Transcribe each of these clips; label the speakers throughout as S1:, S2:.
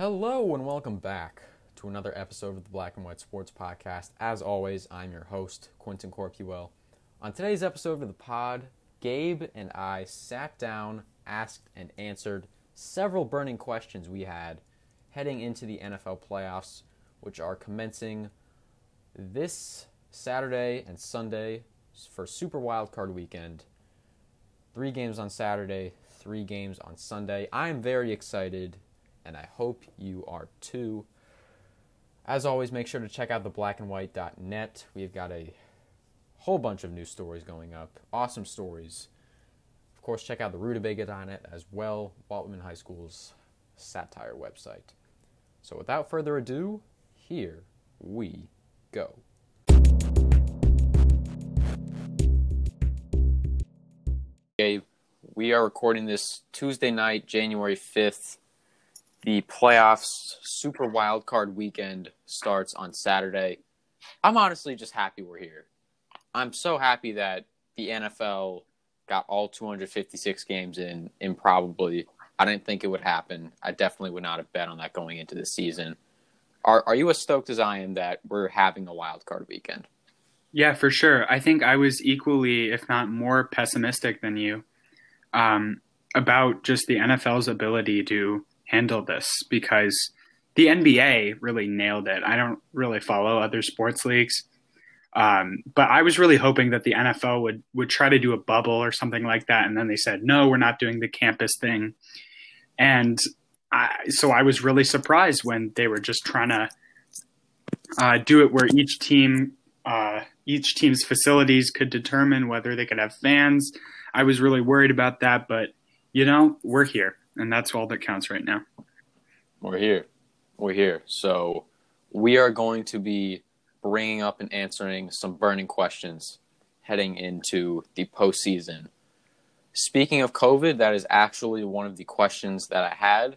S1: Hello and welcome back to another episode of the Black and White Sports Podcast. As always, I'm your host, Quentin Corpuel. On today's episode of the pod, Gabe and I sat down, asked, and answered several burning questions we had heading into the NFL playoffs, which are commencing this Saturday and Sunday for Super Wildcard Weekend. Three games on Saturday, three games on Sunday. I am very excited, and I hope you are too. As always, make sure to check out the blackandwhite.net. We've got a whole bunch of new stories going up, awesome stories. Of course, check out the rutabaga.net as well, Walt High School's satire website. So without further ado, here we go. Okay, we are recording this Tuesday night, January 5th. The playoffs Super Wild Card weekend starts on Saturday. I'm honestly just happy we're here. I'm so happy that the NFL got all 256 games in improbably. I didn't think it would happen. I definitely would not have bet on that going into the season. Are are you as stoked as I am that we're having a wild card weekend?
S2: Yeah, for sure. I think I was equally, if not more, pessimistic than you um, about just the NFL's ability to handle this because the NBA really nailed it. I don't really follow other sports leagues, um, but I was really hoping that the NFL would would try to do a bubble or something like that, and then they said no, we're not doing the campus thing, and I, so I was really surprised when they were just trying to uh, do it where each team, uh, each team's facilities could determine whether they could have fans. I was really worried about that, but you know, we're here, and that's all that counts right now.
S1: We're here. We're here. So we are going to be bringing up and answering some burning questions heading into the postseason. Speaking of COVID, that is actually one of the questions that I had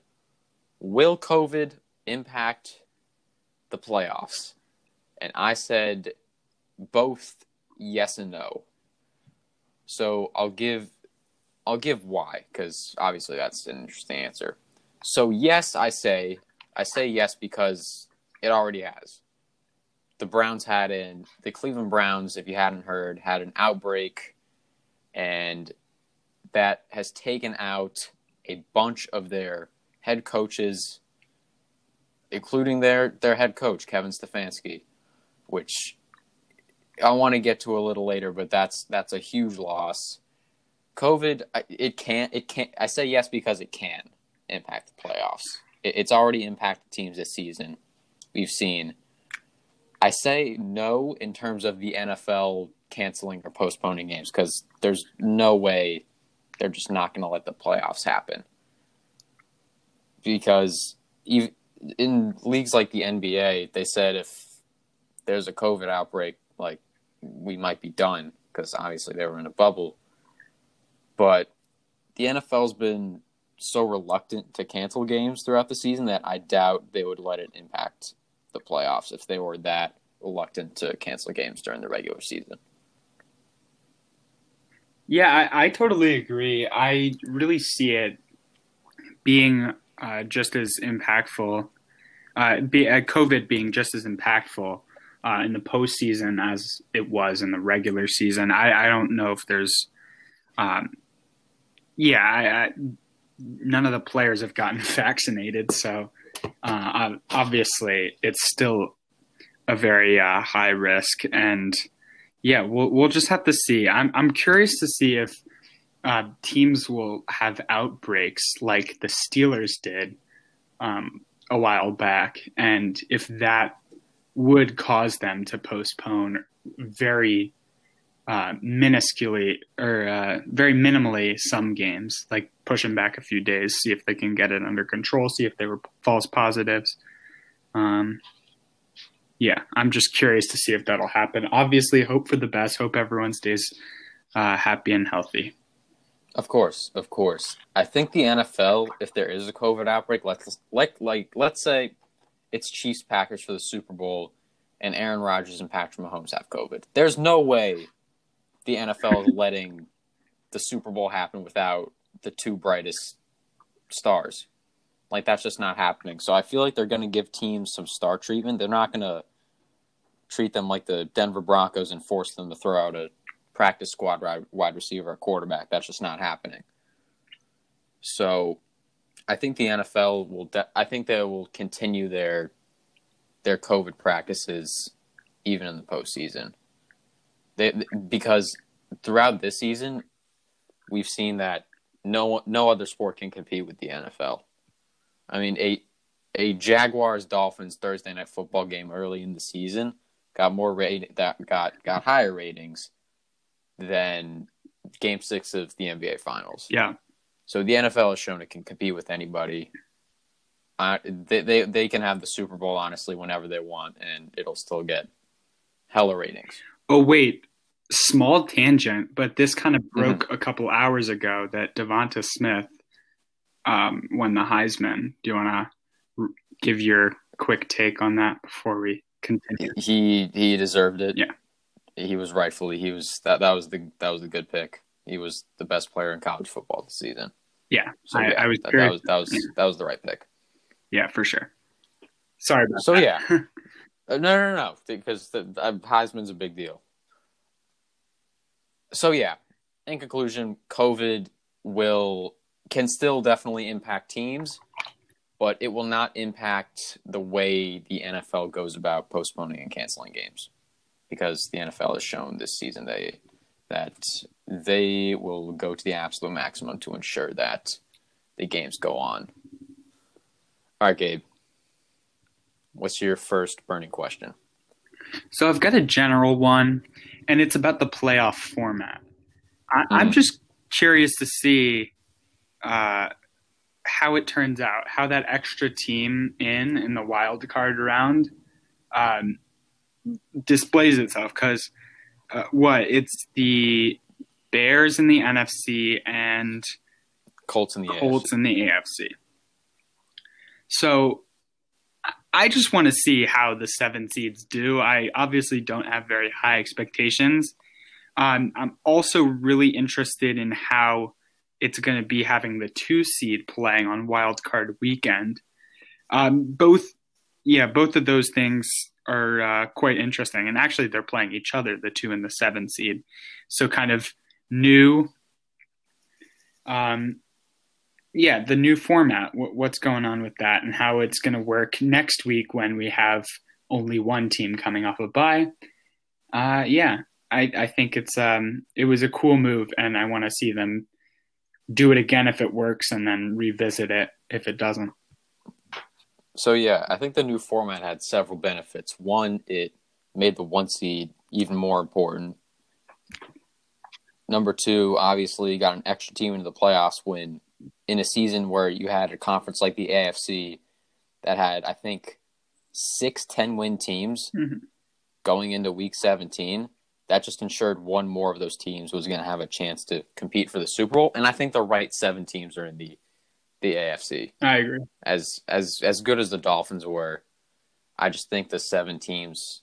S1: will COVID impact the playoffs? And I said both yes and no. So I'll give I'll give why cuz obviously that's an interesting answer. So yes, I say I say yes because it already has. The Browns had in the Cleveland Browns, if you hadn't heard, had an outbreak and that has taken out a bunch of their head coaches, including their their head coach Kevin Stefanski, which I want to get to a little later, but that's that's a huge loss. COVID, it can't it can't. I say yes because it can impact the playoffs. it's already impacted teams this season. We've seen. I say no in terms of the NFL canceling or postponing games because there's no way they're just not going to let the playoffs happen because in leagues like the NBA, they said if there's a COVID outbreak, like we might be done because obviously they were in a bubble. But the NFL's been so reluctant to cancel games throughout the season that I doubt they would let it impact the playoffs if they were that reluctant to cancel games during the regular season.
S2: Yeah, I, I totally agree. I really see it being uh, just as impactful, uh, be, uh, COVID being just as impactful uh, in the postseason as it was in the regular season. I, I don't know if there's, um, yeah, I, I, none of the players have gotten vaccinated, so uh, obviously it's still a very uh, high risk, and yeah, we'll we'll just have to see. I'm I'm curious to see if uh, teams will have outbreaks like the Steelers did um, a while back, and if that would cause them to postpone very uh, minusculely or uh, very minimally some games, like push them back a few days, see if they can get it under control, see if they were false positives. Um, yeah, I'm just curious to see if that'll happen. Obviously, hope for the best. Hope everyone stays uh, happy and healthy.
S1: Of course, of course. I think the NFL, if there is a COVID outbreak, let's like like let's say it's Chiefs Packers for the Super Bowl, and Aaron Rodgers and Patrick Mahomes have COVID. There's no way the NFL is letting the Super Bowl happen without the two brightest stars. Like that's just not happening. So I feel like they're going to give teams some star treatment. They're not going to treat them like the Denver Broncos and force them to throw out a practice squad wide receiver or quarterback. That's just not happening. So I think the NFL will. De- I think they will continue their their COVID practices even in the postseason. They, because throughout this season, we've seen that no no other sport can compete with the NFL. I mean, a a Jaguars Dolphins Thursday night football game early in the season got more rate that got got higher ratings than Game Six of the NBA Finals.
S2: Yeah.
S1: So the NFL has shown it can compete with anybody. Uh, they, they they can have the Super Bowl honestly whenever they want, and it'll still get hella ratings.
S2: Oh wait, small tangent, but this kind of broke mm-hmm. a couple hours ago that Devonta Smith um, won the Heisman. Do you want to give your quick take on that before we continue?
S1: He he deserved it.
S2: Yeah,
S1: he was rightfully he was that that was the that was the good pick. He was the best player in college football this season.
S2: Yeah,
S1: so, I, yeah, I was that, that, was that was yeah. that was the right pick.
S2: Yeah, for sure. Sorry about
S1: so
S2: that.
S1: yeah, uh, no, no, no, because the, uh, Heisman's a big deal. So yeah, in conclusion, COVID will can still definitely impact teams, but it will not impact the way the NFL goes about postponing and canceling games, because the NFL has shown this season they that they will go to the absolute maximum to ensure that the games go on. All right, Gabe. What's your first burning question?
S2: So I've got a general one, and it's about the playoff format. I, am hmm. just curious to see uh, how it turns out, how that extra team in in the wild card round um, displays itself. Because uh, what it's the Bears in the NFC and
S1: Colts in the
S2: Colts
S1: AFC.
S2: in the AFC. So I just want to see how the seven seeds do. I obviously don't have very high expectations. Um, I'm also really interested in how it's going to be having the two seed playing on wild card weekend. Um, both, yeah, both of those things are uh, quite interesting. And actually, they're playing each other, the two and the seven seed. So kind of new um, yeah the new format w- what's going on with that and how it's going to work next week when we have only one team coming off a bye. Uh, yeah I, I think it's um, it was a cool move and i want to see them do it again if it works and then revisit it if it doesn't.
S1: So yeah i think the new format had several benefits. One it made the one seed even more important. Number two, obviously, got an extra team into the playoffs when in a season where you had a conference like the AFC that had, I think, six 10 win teams
S2: mm-hmm.
S1: going into week 17. That just ensured one more of those teams was going to have a chance to compete for the Super Bowl. And I think the right seven teams are in the the AFC.
S2: I agree.
S1: As as as good as the Dolphins were, I just think the seven teams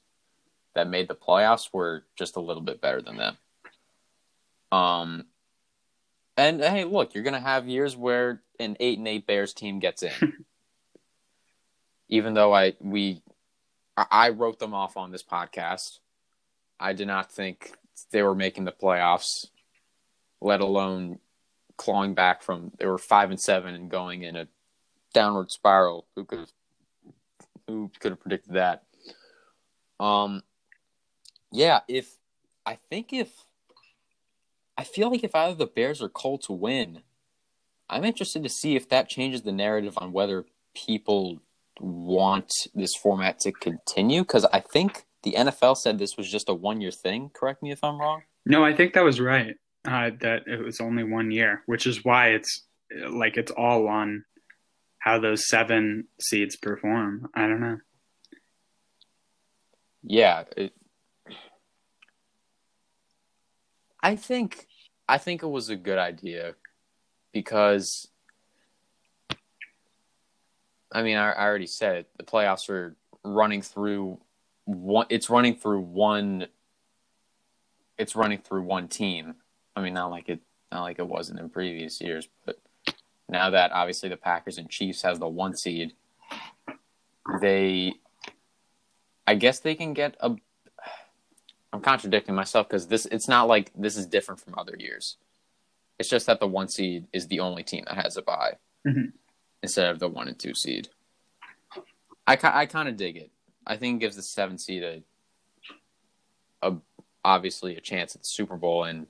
S1: that made the playoffs were just a little bit better than them. Um, and hey, look, you're gonna have years where an eight and eight Bears team gets in. Even though I we I wrote them off on this podcast, I did not think they were making the playoffs, let alone clawing back from they were five and seven and going in a downward spiral. Who could have who could have predicted that? Um, yeah, if I think if I feel like if either the Bears or Colts win, I'm interested to see if that changes the narrative on whether people want this format to continue. Because I think the NFL said this was just a one year thing. Correct me if I'm wrong.
S2: No, I think that was right. Uh, that it was only one year, which is why it's like it's all on how those seven seeds perform. I don't know.
S1: Yeah, it, I think I think it was a good idea because I mean I, I already said it. The playoffs are running through one. It's running through one. It's running through one team. I mean, not like it, not like it wasn't in previous years, but now that obviously the Packers and Chiefs has the one seed, they, I guess they can get a. I'm contradicting myself because this it's not like this is different from other years. It's just that the one seed is the only team that has a bye
S2: Mhm.
S1: instead of the one and two seed. I, I kind of dig it. I think it gives the seven seed a, a obviously a chance at the Super Bowl and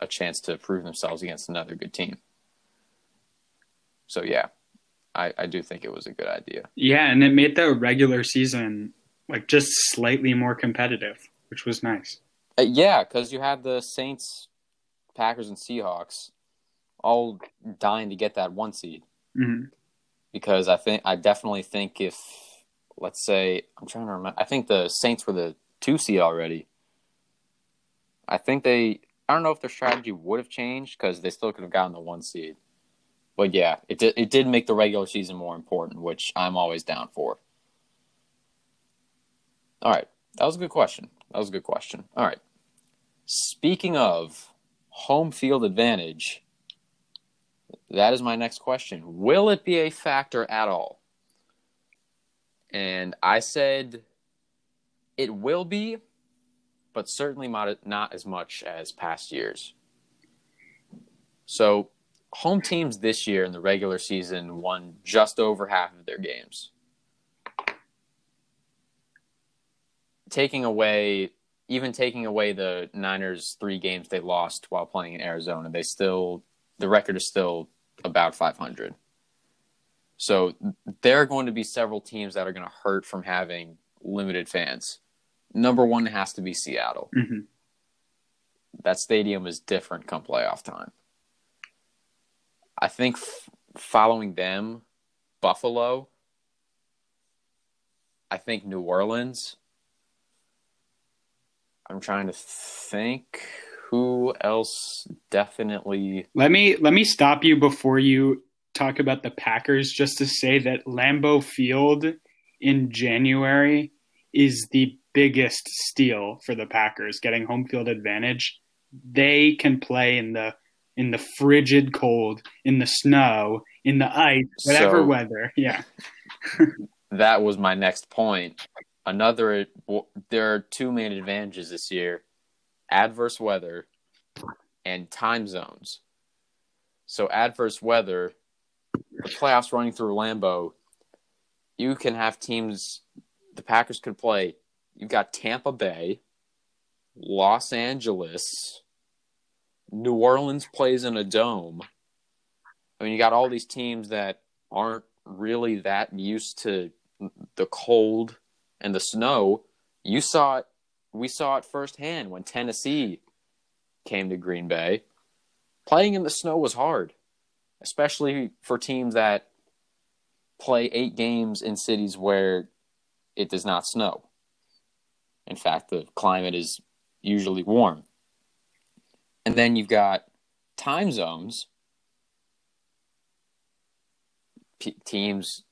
S1: a chance to prove themselves against another good team. So yeah, I, I do think it was a good idea.
S2: Yeah, and it made the regular season like just slightly more competitive, which was nice.
S1: Uh, yeah, because you had the Saints, Packers, and Seahawks all dying to get that one seed.
S2: hmm
S1: Because I think I definitely think if let's say I'm trying to remember, I think the Saints were the two seed already. I think they. I don't know if their strategy would have changed because they still could have gotten the one seed. But yeah, it did, it did make the regular season more important, which I'm always down for. All right, that was a good question. That was a good question. All right. Speaking of home field advantage, that is my next question. Will it be a factor at all? And I said it will be, but certainly not, as much as past years. So, home teams this year in the regular season won just over half of their games. Taking away, even taking away the Niners' three games they lost while playing in Arizona, they still, the record is still about 500. So there are going to be several teams that are going to hurt from having limited fans. Number one has to be Seattle.
S2: hmm
S1: That stadium is different come playoff time. I think f- following them, Buffalo. I think New Orleans. I'm trying to think who else definitely.
S2: Let me let me stop you before you talk about the Packers just to say that Lambeau Field in January is the biggest steal for the Packers getting home field advantage. They can play in the in the frigid cold, in the snow, in the ice, whatever
S1: So-
S2: weather. Yeah.
S1: That was my next point. Another, there are two main advantages this year adverse weather and time zones. So, adverse weather, the playoffs running through Lambeau, you can have teams, the Packers could play. You've got Tampa Bay, Los Angeles, New Orleans plays in a dome. I mean, you got all these teams that aren't really that used to the cold and the snow. You saw it. We saw it firsthand when Tennessee came to Green Bay. Playing in the snow was hard, especially for teams that play eight games in cities where it does not snow. In fact, the climate is usually warm. And then you've got time zones. P- teams,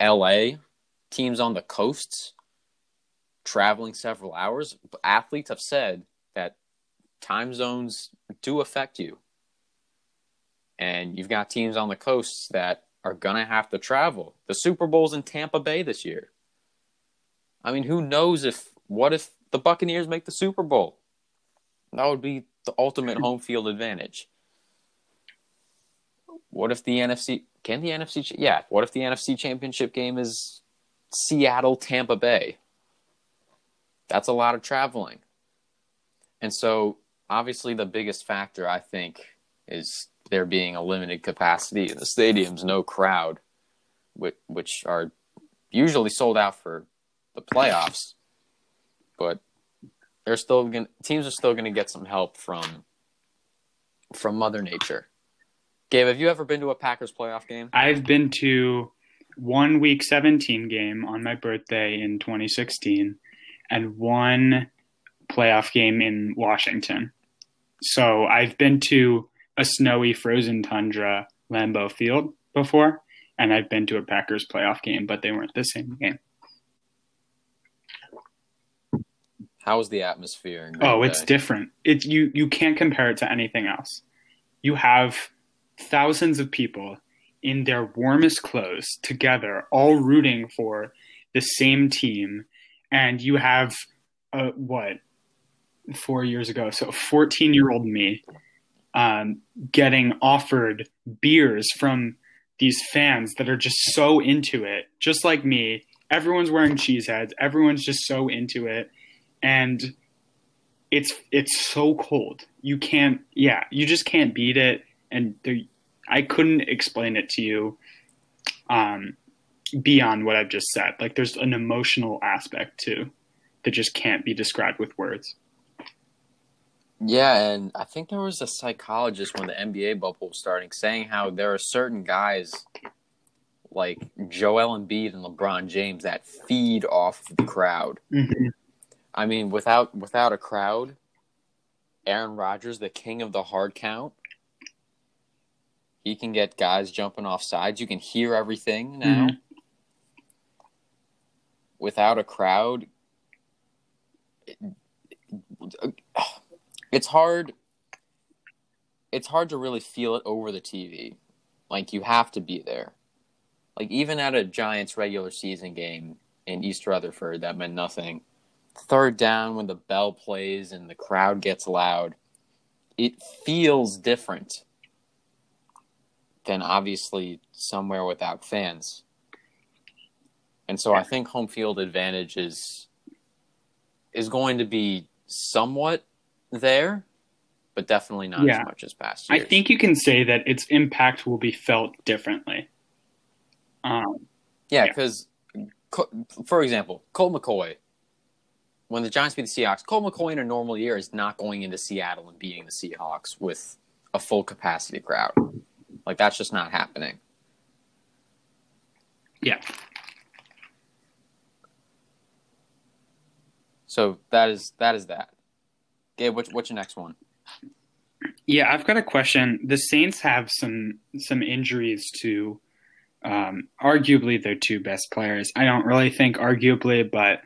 S1: LA, teams on the coasts, traveling several hours. Athletes have said that time zones do affect you. And you've got teams on the coasts that are going to have to travel. The Super Bowl's in Tampa Bay this year. I mean, who knows if, what if the Buccaneers make the Super Bowl? That would be the ultimate home field advantage. What if the NFC can the NFC yeah, what if the NFC championship game is Seattle Tampa Bay? That's a lot of traveling. And so obviously the biggest factor I think is there being a limited capacity in the stadiums, no crowd, which, which are usually sold out for the playoffs. But they're still going teams are still going to get some help from from Mother Nature. Gabe, have you ever been to a Packers playoff game?
S2: I've been to one week 17 game on my birthday in 2016 and one playoff game in Washington. So I've been to a snowy frozen tundra Lambeau Field before and I've been to a Packers playoff game, but they weren't the same game.
S1: How was the atmosphere? In
S2: Oh, it's
S1: Bay?
S2: different. It you you can't compare it to anything else. You have thousands of people in their warmest clothes together, all rooting for the same team, and you have uh, what four years ago, so 14 year old me um, getting offered beers from these fans that are just so into it, just like me. Everyone's wearing cheese heads. Everyone's just so into it, and it's it's so cold. You can't, yeah, you just can't beat it. And there, I couldn't explain it to you um, beyond what I've just said. Like, there's an emotional aspect too that just can't be described with words.
S1: Yeah, and I think there was a psychologist when the NBA bubble was starting saying how there are certain guys like Joel Embiid and LeBron James that feed off the crowd.
S2: Mm-hmm.
S1: I mean, without without a crowd, Aaron Rodgers, the king of the hard count, he can get guys jumping off sides. You can hear everything now.
S2: Mhm.
S1: Without a crowd, it's hard. It's hard to really feel it over the TV. Like you have to be there. Like even at a Giants regular season game in East Rutherford, that meant nothing. Third down when the bell plays and the crowd gets loud, it feels different than obviously somewhere without fans. And so I think home field advantage is is going to be somewhat there, but definitely not
S2: Yeah.
S1: as much as past
S2: I think you can say that its impact will be felt differently. Um,
S1: Yeah,
S2: Yeah.
S1: because, for example, Colt McCoy, when the Giants beat the Seahawks, Colt McCoy in a normal year is not going into Seattle and beating the Seahawks with a full capacity crowd. Like, that's just not happening.
S2: yeah.
S1: So that is that is that. Gabe, what's, what's your next one?
S2: Yeah, I've got a question. The Saints have some some injuries to um, arguably their two best players. I don't really think arguably, but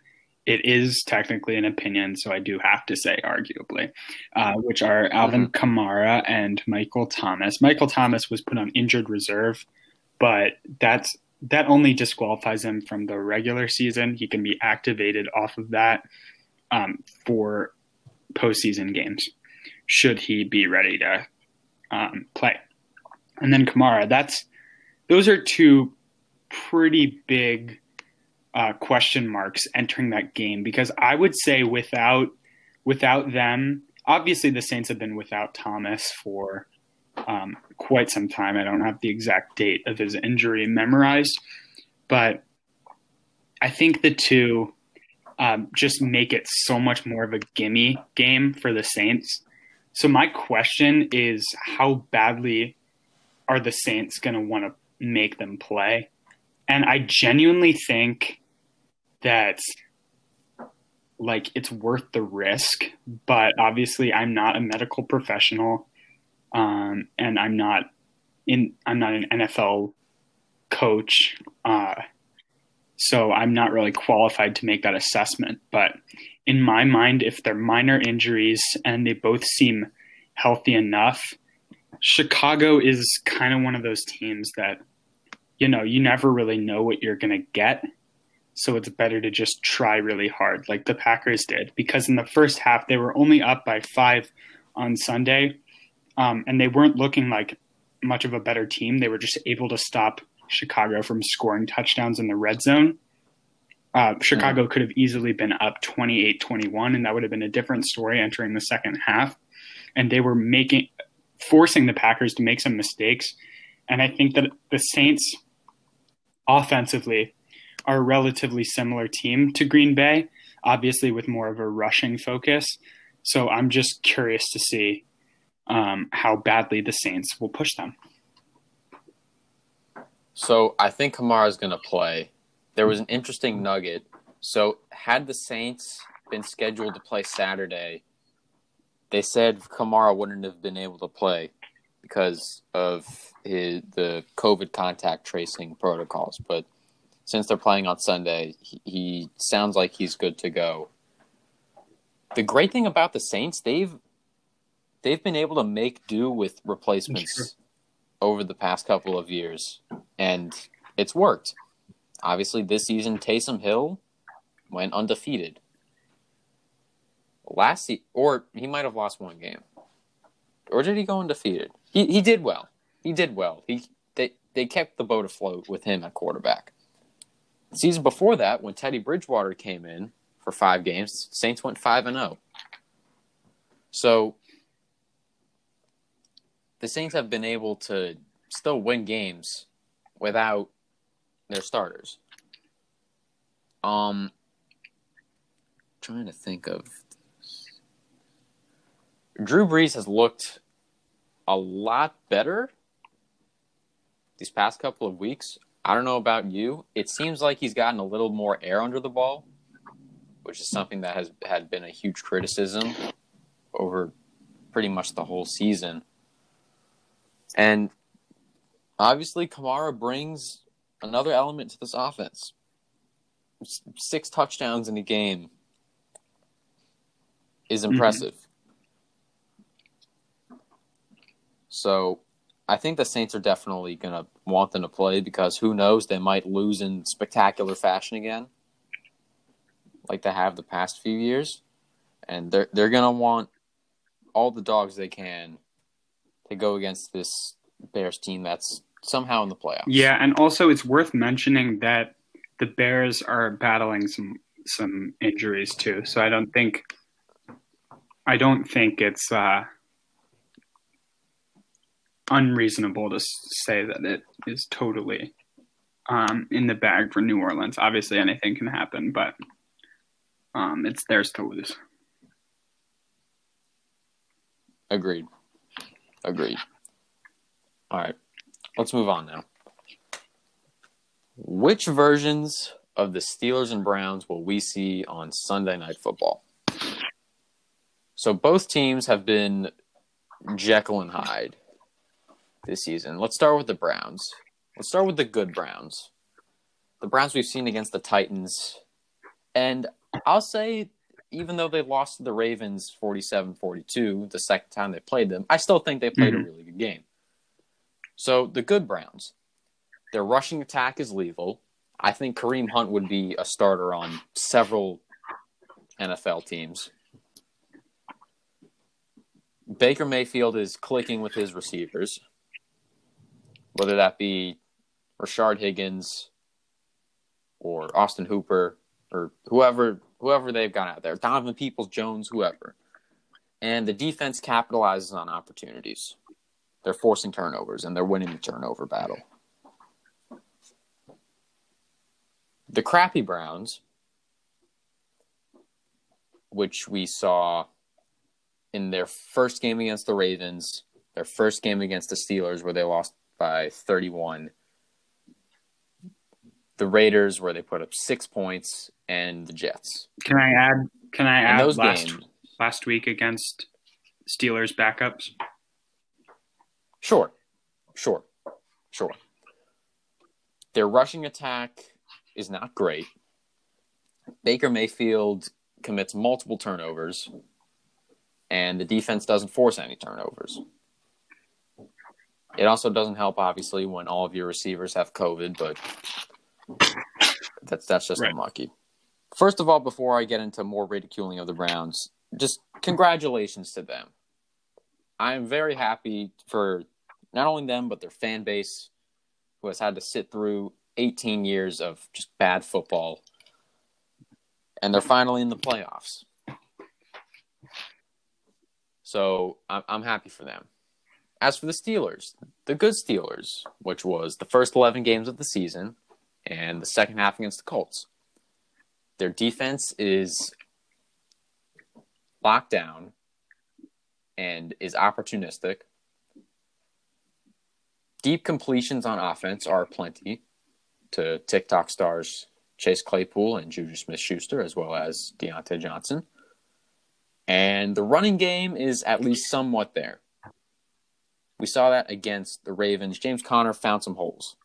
S2: it is technically an opinion, so I do have to say arguably, uh, which are Alvin Kamara and Michael Thomas. Michael Thomas was put on injured reserve, but that's that only disqualifies him from the regular season. He can be activated off of that um, for postseason games should he be ready to um, play. And then Kamara, that's those are two pretty big uh, question marks entering that game because I would say without without them, obviously the Saints have been without Thomas for um, quite some time. I don't have the exact date of his injury memorized, but I think the two um, just make it so much more of a gimme game for the Saints. So my question is, how badly are the Saints going to want to make them play? And I genuinely think that like it's worth the risk, but obviously I'm not a medical professional, um, and I'm not in I'm not an NFL coach, uh, so I'm not really qualified to make that assessment. But in my mind, if they're minor injuries and they both seem healthy enough, Chicago is kind of one of those teams that, you know, you never really know what you're going to get. So it's better to just try really hard, like the Packers did, because in the first half, they were only up by five on Sunday, um, and they weren't looking like much of a better team. They were just able to stop Chicago from scoring touchdowns in the red zone. Uh, Chicago could have easily been up 28 21, and that would have been a different story entering the second half. And they were making, forcing the Packers to make some mistakes. And I think that the Saints, offensively, are a relatively similar team to Green Bay, obviously with more of a rushing focus. So I'm just curious to see um, how badly the Saints will push them.
S1: So I think Kamara is going to play. There was an interesting nugget. So had the Saints been scheduled to play Saturday, they said Kamara wouldn't have been able to play because of his, the COVID contact tracing protocols. But since they're playing on Sunday, he, he sounds like he's good to go. The great thing about the Saints, they've they've been able to make do with replacements
S2: Sure.
S1: over the past couple of years, and it's worked. Obviously, this season, Taysom Hill went undefeated. Last se- or he might have lost one game, or did he go undefeated? He he did well. He did well. He they they kept the boat afloat with him at quarterback. Season before that, when Teddy Bridgewater came in for five games, Saints went five and zero. So the Saints have been able to still win games without their starters. Um, trying to think of. Drew Brees has looked a lot better these past couple of weeks. I don't know about you. It seems like he's gotten a little more air under the ball, which is something that has had been a huge criticism over pretty much the whole season. And obviously, Kamara brings another element to this offense. Six touchdowns in a game is impressive. Mm-hmm. So I think the Saints are definitely going to want them to play because who knows, they might lose in spectacular fashion again, like they have the past few years. And they're, they're going to want all the dogs they can to go against this Bears team that's somehow in the playoffs.
S2: Yeah, and also it's worth mentioning that the Bears are battling some some injuries too. So I don't think I don't think it's uh, unreasonable to say that it is totally um, in the bag for New Orleans. Obviously, anything can happen, but um, it's theirs to lose.
S1: Agreed. Agreed. All right. Let's move on now. Which versions of the Steelers and Browns will we see on Sunday Night Football? So both teams have been Jekyll and Hyde this season. Let's start with the Browns. Let's start with the good Browns. The Browns we've seen against the Titans. And I'll say, even though they lost to the Ravens 47 42 the second time they played them, I still think they played mm-hmm. a really good game. So the good Browns, their rushing attack is lethal. I think Kareem Hunt would be a starter on several NFL teams. Baker Mayfield is clicking with his receivers, whether that be Rashard Higgins or Austin Hooper or whoever whoever they've got out there, Donovan Peoples Jones, whoever. And the defense capitalizes on opportunities. They're forcing turnovers and they're winning the turnover battle. The crappy Browns, which we saw in their first game against the Ravens, their first game against the Steelers, where they lost by 31. The Raiders, where they put up six points, and the Jets.
S2: Can I add? Can I add those last games, last week against Steelers backups?
S1: Sure, sure, sure. Their rushing attack is not great. Baker Mayfield commits multiple turnovers, and the defense doesn't force any turnovers. It also doesn't help, obviously, when all of your receivers have COVID, but that's that's just right. unlucky. First of all, before I get into more ridiculing of the Browns, just congratulations to them. I am very happy for not only them but their fan base, who has had to sit through 18 years of just bad football, and they're finally in the playoffs. So I'm, I'm happy for them. As for the Steelers, the good Steelers, which was the first 11 games of the season and the second half against the Colts, their defense is locked down and is opportunistic. Deep completions on offense are plenty to TikTok stars Chase Claypool and Juju Smith Schuster, as well as Diontae Johnson. And the running game is at least somewhat there. We saw that against the Ravens. James Conner found some holes.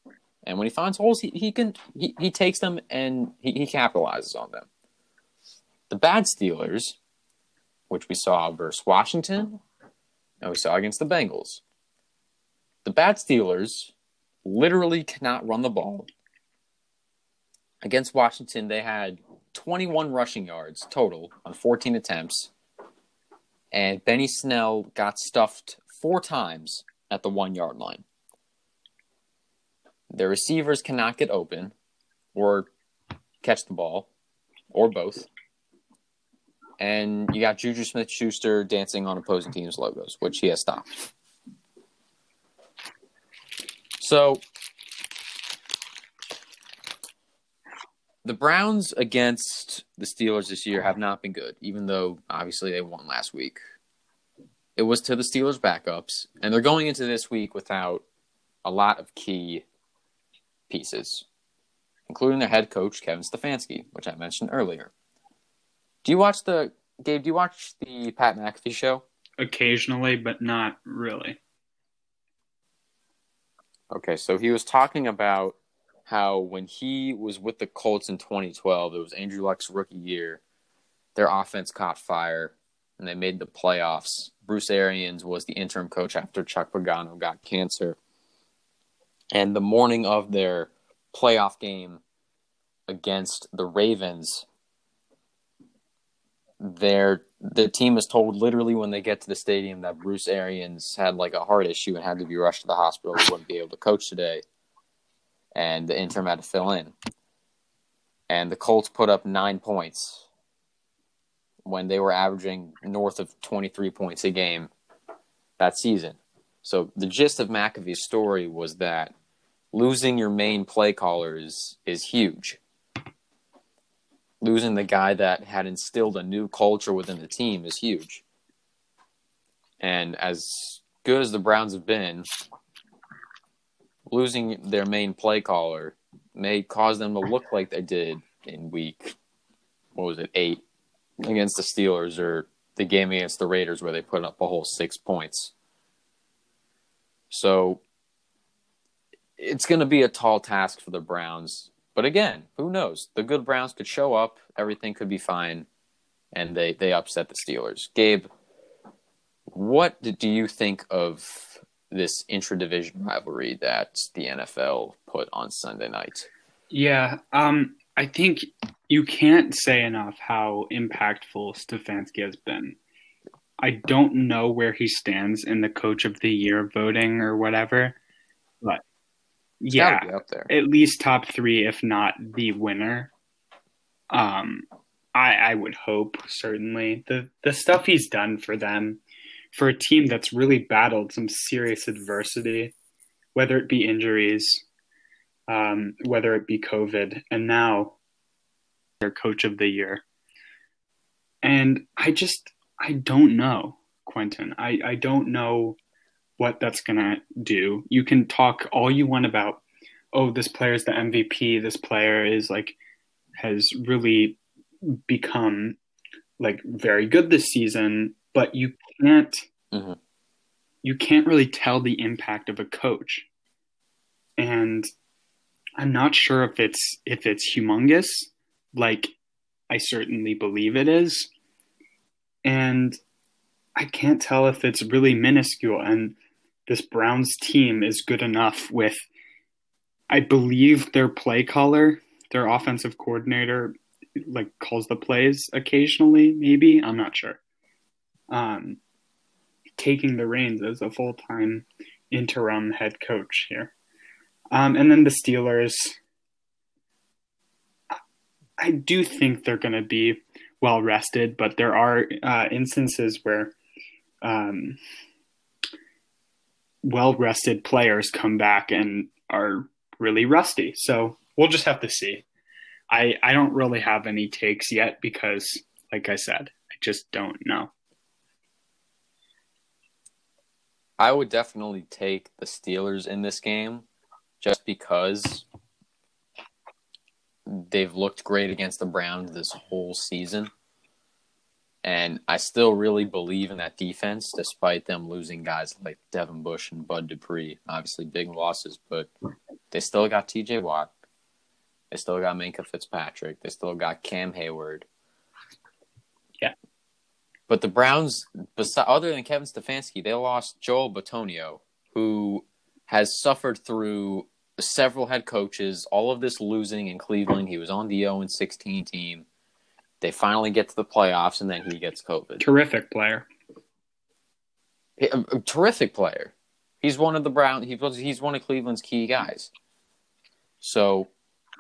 S1: And when he finds holes, he, he can he, he takes them and he, he capitalizes on them. The bad Steelers, which we saw versus Washington, and we saw against the Bengals. the bad Steelers literally cannot run the ball. Against Washington, they had 21 rushing yards total on 14 attempts. And Benny Snell got stuffed four times at the one yard line. Their receivers cannot get open or catch the ball or both. And you got Juju Smith Schuster dancing on opposing teams' logos, which he has stopped. So the Browns against the Steelers this year have not been good, even though obviously they won last week. It was to the Steelers' backups, and they're going into this week without a lot of key pieces, including their head coach, Kevin Stefanski, which I mentioned earlier. Do you watch the Gabe? Do you watch the Pat McAfee show?
S2: Occasionally, but not really.
S1: Okay, so he was talking about how when he was with the Colts in 2012, it was Andrew Luck's rookie year. Their offense caught fire and they made the playoffs. Bruce Arians was the interim coach after Chuck Pagano got cancer. And the morning of their playoff game against the Ravens, their the team is told literally when they get to the stadium that Bruce Arians had like a heart issue and had to be rushed to the hospital. He wouldn't be able to coach today, and the interim had to fill in. And the Colts put up nine points when they were averaging north of 23 points a game that season. So the gist of McAfee's story was that losing your main play caller is, is huge. Losing the guy that had instilled a new culture within the team is huge. And as good as the Browns have been, losing their main play caller may cause them to look like they did in week what was it, eight against the Steelers or the game against the Raiders where they put up a whole six points. So it's going to be a tall task for the Browns. But again, who knows? The good Browns could show up, everything could be fine, and they, they upset the Steelers. Gabe, what do you think of this intra-division rivalry that the NFL put on Sunday night?
S2: Yeah, um, I think you can't say enough how impactful Stefanski has been. I don't know where he stands in the coach of the year voting or whatever, but yeah, at least top three, if not the winner. Um, I I would hope certainly the the stuff he's done for them, for a team that's really battled some serious adversity, whether it be injuries, um, whether it be COVID, and now their coach of the year. And I just, I don't know, Quentin. I, I don't know what that's going to do. You can talk all you want about, oh, this player is the MVP. This player is like, has really become like very good this season, but you can't, mm-hmm. you can't really tell the impact of a coach. And I'm not sure if it's if it's humongous, like I certainly believe it is, and I can't tell if it's really minuscule. And this Browns team is good enough with, I believe their play caller, their offensive coordinator, like calls the plays occasionally. Maybe I'm not sure. Um, taking the reins as a full time interim head coach here. Um, and then the Steelers, I do think they're going to be well rested, but there are uh, instances where um, well rested players come back and are really rusty. So we'll just have to see. I, I don't really have any takes yet because, like I said, I just don't know.
S1: I would definitely take the Steelers in this game just because they've looked great against the Browns this whole season. And I still really believe in that defense, despite them losing guys like Devin Bush and Bud Dupree. Obviously, big losses, but they still got TJ Watt. They still got Minkah Fitzpatrick. They still got Cam Heyward.
S2: Yeah.
S1: But the Browns, besides, other than Kevin Stefanski, they lost Joel Bitonio, who has suffered through several head coaches, all of this losing in Cleveland. He was on the 0 16 team. They finally get to the playoffs, and then he gets COVID.
S2: Terrific player.
S1: A, um, a terrific player. He's one of the Brown. He was. He's one of Cleveland's key guys. So,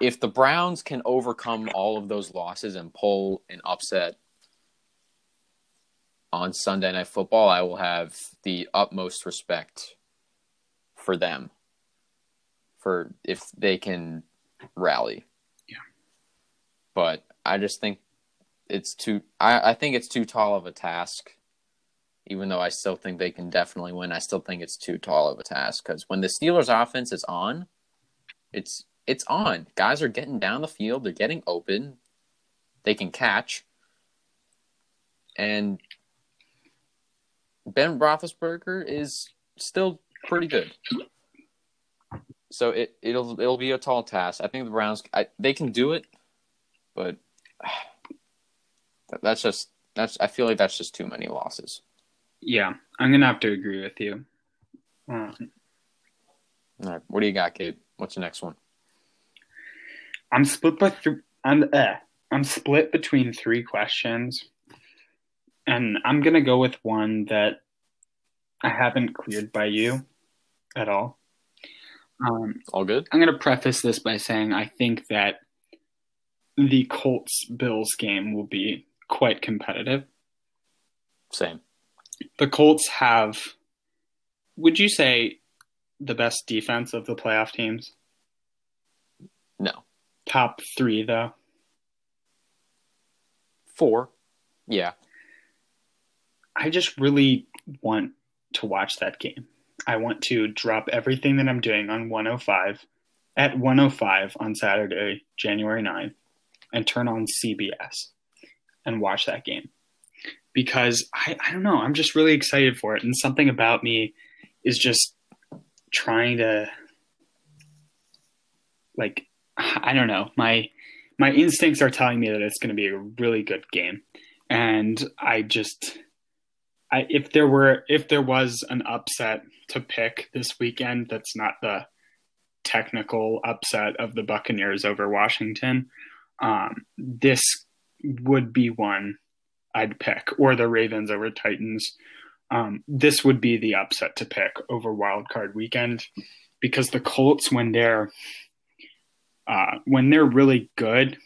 S1: if the Browns can overcome all of those losses and pull an upset on Sunday Night Football, I will have the utmost respect for them. For if they can rally.
S2: Yeah.
S1: But I just think it's too. I, I think it's too tall of a task. Even though I still think they can definitely win, I still think it's too tall of a task because when the Steelers' offense is on, it's it's on. Guys are getting down the field. They're getting open. They can catch. And Ben Roethlisberger is still pretty good. So it it'll it'll be a tall task. I think the Browns I, they can do it, but that's just that's I feel like that's just too many losses.
S2: Yeah, I'm gonna have to agree with you. Um,
S1: All right, what do you got, Gabe? What's the next one?
S2: I'm split by th- I'm uh, I'm split between three questions, and I'm gonna go with one that I haven't cleared by you at all. Um,
S1: All good.
S2: I'm gonna preface this by saying I think that the Colts Bills game will be quite competitive.
S1: Same.
S2: The Colts have, would you say, the best defense of the playoff teams?
S1: No.
S2: Top three, though.
S1: Four. Yeah.
S2: I just really want to watch that game. I want to drop everything that I'm doing on 105 at 105 on Saturday, January 9th, and turn on CBS and watch that game. Because I, I don't know, I'm just really excited for it. And something about me is just trying to like I don't know. My my instincts are telling me that it's going to be a really good game. And I just I if there were if there was an upset to pick this weekend that's not the technical upset of the Buccaneers over Washington, um, this would be one I'd pick, or the Ravens over Titans. Um, this would be the upset to pick over Wild Card Weekend because the Colts, when they're uh, when they're really good,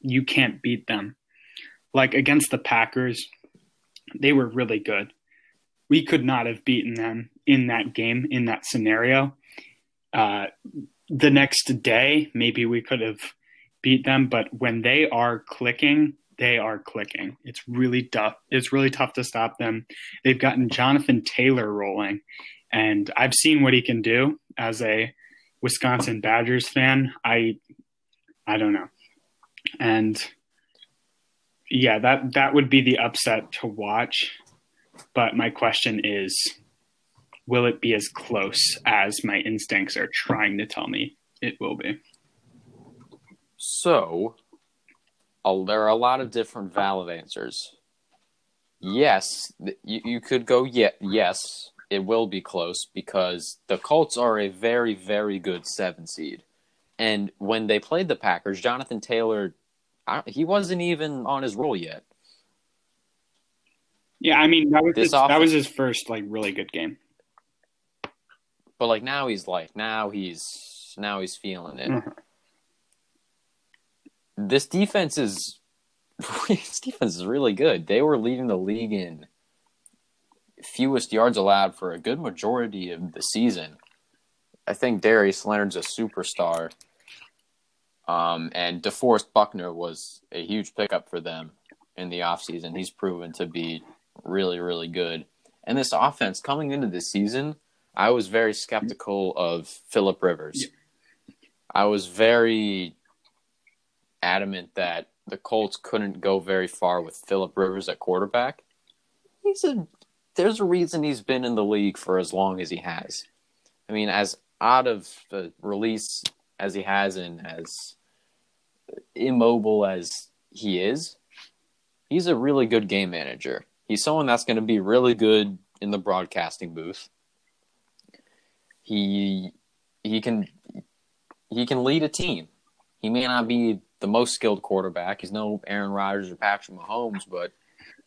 S2: you can't beat them. Like against the Packers, they were really good. We could not have beaten them in that game, in that scenario. Uh, the next day, maybe we could have beat them, but when they are clicking, they are clicking. It's really tough. It's really tough to stop them. They've gotten Jonathan Taylor rolling, and I've seen what he can do as a Wisconsin Badgers fan. I I don't know. And yeah, that that would be the upset to watch. But my question is will it be as close as my instincts are trying to tell me it will be?
S1: So, there are a lot of different valid answers. Yes, you, you could go yeah, yes, it will be close because the Colts are a very, very good seven seed. And when they played the Packers, Jonathan Taylor, he wasn't even on his roll yet.
S2: Yeah, I mean that was his, that was his first like really good game.
S1: But like now he's like now he's now he's feeling it.
S2: Mhm.
S1: This defense is this defense is really good. They were leading the league in fewest yards allowed for a good majority of the season. I think Darius Leonard's a superstar. Um, and DeForest Buckner was a huge pickup for them in the offseason. He's proven to be really, really good. And this offense coming into this season, I was very skeptical of Philip Rivers. I was very adamant that the Colts couldn't go very far with Philip Rivers at quarterback. He's a there's a reason he's been in the league for as long as he has. I mean, as out of the release as he has and as immobile as he is, he's a really good game manager. He's someone that's going to be really good in the broadcasting booth. he he can he can lead a team. He may not be the most skilled quarterback. He's no Aaron Rodgers or Patrick Mahomes, but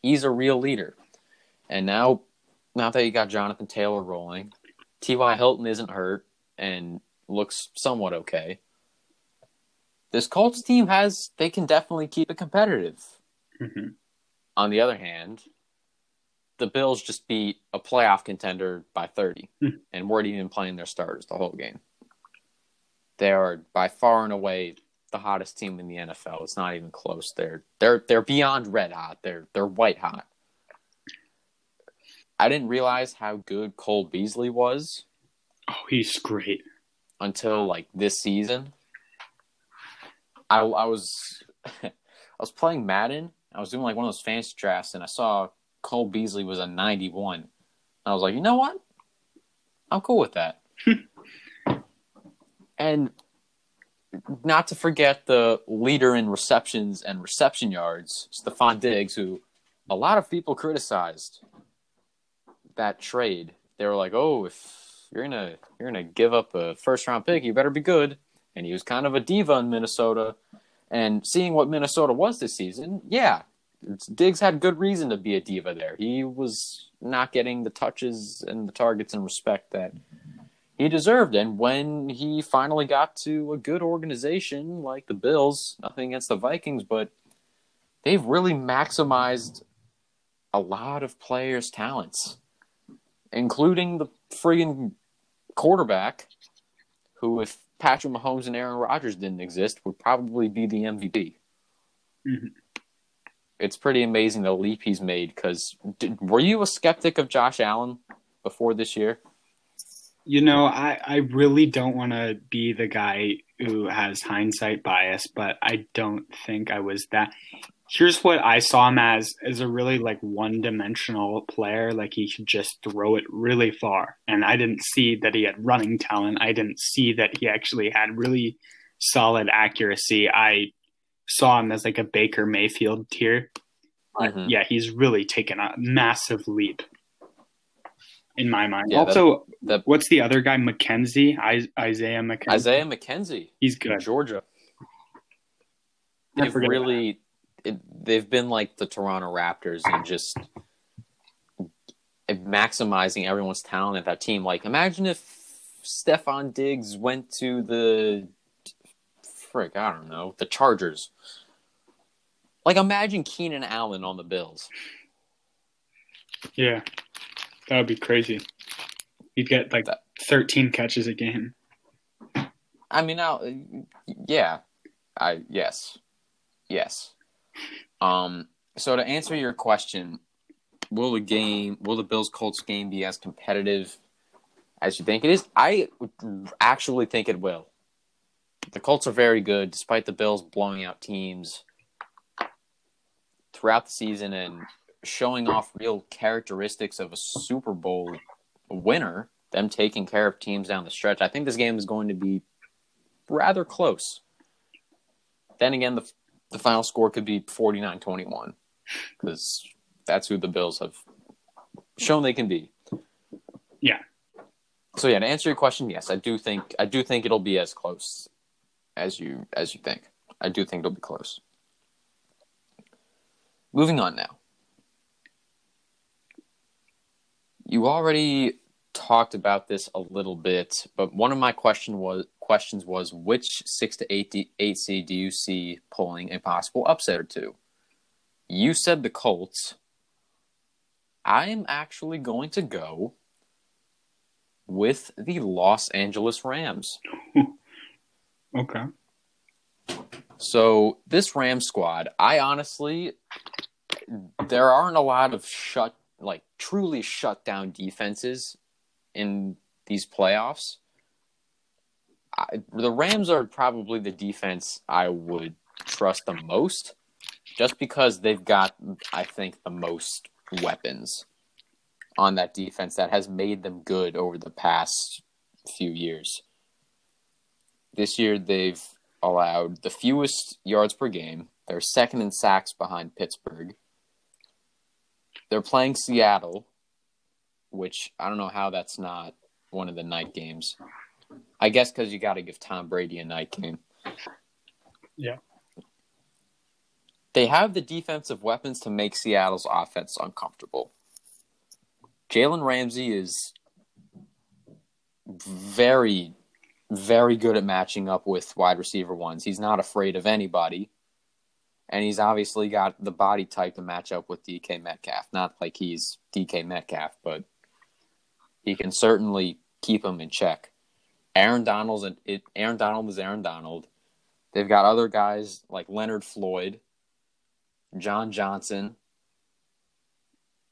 S1: he's a real leader. And now, now that you got Jonathan Taylor rolling, T.Y. Hilton isn't hurt and looks somewhat okay. This Colts team has, they can definitely keep it competitive.
S2: hmm
S1: On the other hand, the Bills just beat a playoff contender by 30
S2: Hmm.
S1: and weren't even playing their starters the whole game. They are by far and away the hottest team in the NFL. It's not even close. They're they're they're beyond red hot. They're they're white hot. I didn't realize how good Cole Beasley was
S2: Oh, he's great.
S1: until like this season. I I was I was playing Madden. I was doing like one of those fantasy drafts, and I saw Cole Beasley was a 91. I was like, you know what? I'm cool with that. and not to forget the leader in receptions and reception yards, Stefon Diggs, who a lot of people criticized that trade. They were like, "Oh, if you're gonna you're gonna give up a first round pick, you better be good." And he was kind of a diva in Minnesota. And seeing what Minnesota was this season, yeah, Diggs had good reason to be a diva there. He was not getting the touches and the targets and respect that he deserved. And when he finally got to a good organization like the Bills, nothing against the Vikings, but they've really maximized a lot of players' talents, including the friggin' quarterback, who, if Patrick Mahomes and Aaron Rodgers didn't exist, would probably be the MVP.
S2: Mhm.
S1: It's pretty amazing the leap he's made. Because were you a skeptic of Josh Allen before this year?
S2: You know, I, I really don't want to be the guy who has hindsight bias, but I don't think I was that. Here's what I saw him as as a really like one dimensional player. Like he could just throw it really far. And I didn't see that he had running talent. I didn't see that he actually had really solid accuracy. I saw him as like a Baker Mayfield tier.
S1: Mhm.
S2: yeah, he's really taken a massive leap in my mind.
S1: Yeah,
S2: also,
S1: that-
S2: what's the other guy? McKenzie, I, Isaiah McKenzie.
S1: Isaiah McKenzie,
S2: He's good.
S1: Georgia. They've really, it, they've been like the Toronto Raptors and just maximizing everyone's talent at that team. Like, imagine if Stefon Diggs went to the frick, I don't know, the Chargers. Like, imagine Keenan Allen on the Bills.
S2: Yeah, that would be crazy. You'd get like
S1: That-
S2: 13 catches a game.
S1: I mean, now, yeah, I yes, yes. Um, so to answer your question, will the game, will the Bills Colts game be as competitive as you think it is? I actually think it will. The Colts are very good, despite the Bills blowing out teams throughout the season and showing off real characteristics of a Super Bowl winner. Them taking care of teams down the stretch. I think this game is going to be rather close. Then again, the the final score could be 49-21 because that's who the Bills have shown they can be.
S2: Yeah.
S1: So yeah, to answer your question, yes, I do think I do think it'll be as close as you as you think. I do think it'll be close. Moving on now. You already talked about this a little bit, but one of my question was questions was which six to eight D, eight seed do you see pulling a possible upset or two? You said the Colts. I am actually going to go with the Los Angeles Rams.
S2: Okay.
S1: So this Ram squad, I honestly, there aren't a lot of shut, like truly shut down defenses in these playoffs. I, the Rams are probably the defense I would trust the most, just because they've got, I think, the most weapons on that defense that has made them good over the past few years. This year, they've allowed the fewest yards per game. They're second in sacks behind Pittsburgh. They're playing Seattle, which I don't know how that's not one of the night games. I guess because you got to give Tom Brady a night game.
S2: Yeah.
S1: They have the defensive weapons to make Seattle's offense uncomfortable. Jalen Ramsey is very, very good at matching up with wide receiver ones. He's not afraid of anybody. And he's obviously got the body type to match up with DK Metcalf. Not like he's DK Metcalf, but he can certainly keep him in check. Aaron Donald's it, Aaron Donald is Aaron Donald. They've got other guys like Leonard Floyd, John Johnson,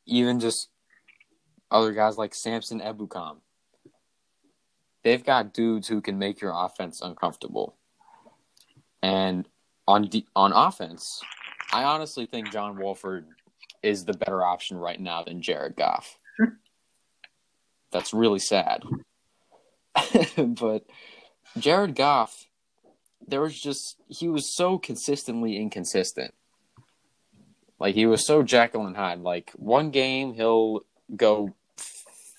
S1: even just other guys like Samson Ebukam. They've got dudes who can make your offense uncomfortable. And on de- on offense, I honestly think John Wolford is the better option right now than Jared Goff. That's really sad. but Jared Goff, there was just he was so consistently inconsistent. Like he was so Jekyll and Hyde. Like one game he'll go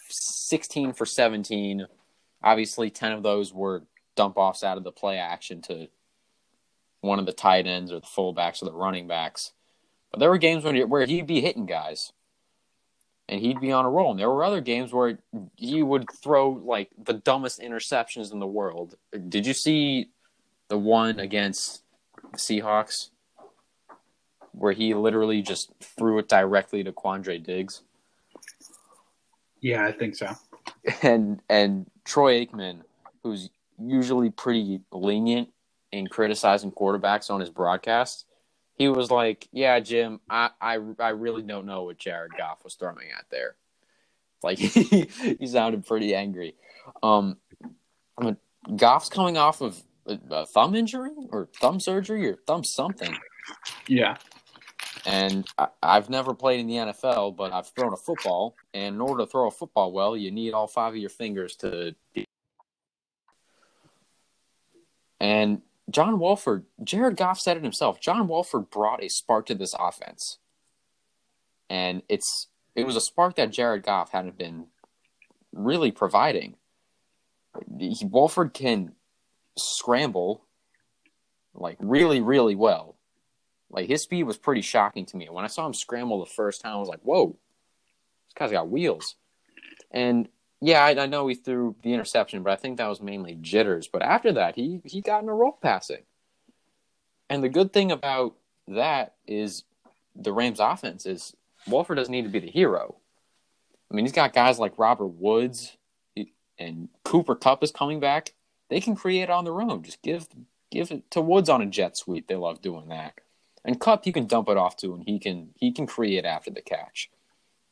S1: 16 for 17. Obviously 10 of those were dump offs out of the play action to one of the tight ends or the fullbacks or the running backs. But there were games where he'd be hitting guys and he'd be on a roll. And there were other games where he would throw like the dumbest interceptions in the world. Did you see the one against the Seahawks where he literally just threw it directly to Quandre Diggs?
S2: Yeah, I think so.
S1: And and Troy Aikman, who's usually pretty lenient in criticizing quarterbacks on his broadcast, he was like, "Yeah, Jim, I, I, I really don't know what Jared Goff was throwing at there." Like he, he sounded pretty angry. Um, Goff's coming off of a, a thumb injury or thumb surgery or thumb something.
S2: Yeah.
S1: And I, I've never played in the NFL, but I've thrown a football. And in order to throw a football well, you need all five of your fingers to. And John Wolford, Jared Goff said it himself. John Wolford brought a spark to this offense, and it's it was a spark that Jared Goff hadn't been really providing. He, Wolford can scramble like really, really well. Like his speed was pretty shocking to me. When I saw him scramble the first time, I was like, "Whoa, this guy's got wheels." And yeah, I, I, know he threw the interception, but I think that was mainly jitters. But after that, he he got in a roll passing. And the good thing about that is the Rams' offense is Wolford doesn't need to be the hero. I mean, he's got guys like Robert Woods and Cooper Kupp is coming back. They can create on their own. Just give give it to Woods on a jet sweep. They love doing that. And Kupp, you can dump it off to, and he can he can create after the catch.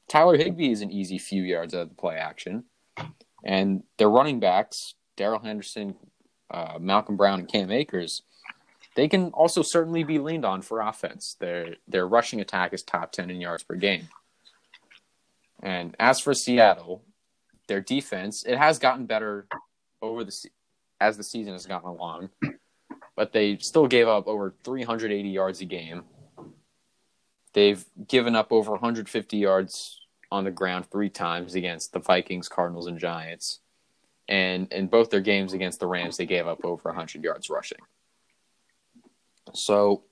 S1: Tyler Higbee is an easy few yards out of the play action. And their running backs, Darrell Henderson, uh, Malcolm Brown, and Cam Akers, they can also certainly be leaned on for offense. Their their rushing attack is top ten in yards per game. And as for Seattle, their defense it has gotten better over the as the season has gone along, but they still gave up over 380 yards a game. They've given up over 150 yards on the ground three times against the Vikings, Cardinals, and Giants. And in both their games against the Rams, they gave up over 100 yards rushing. So,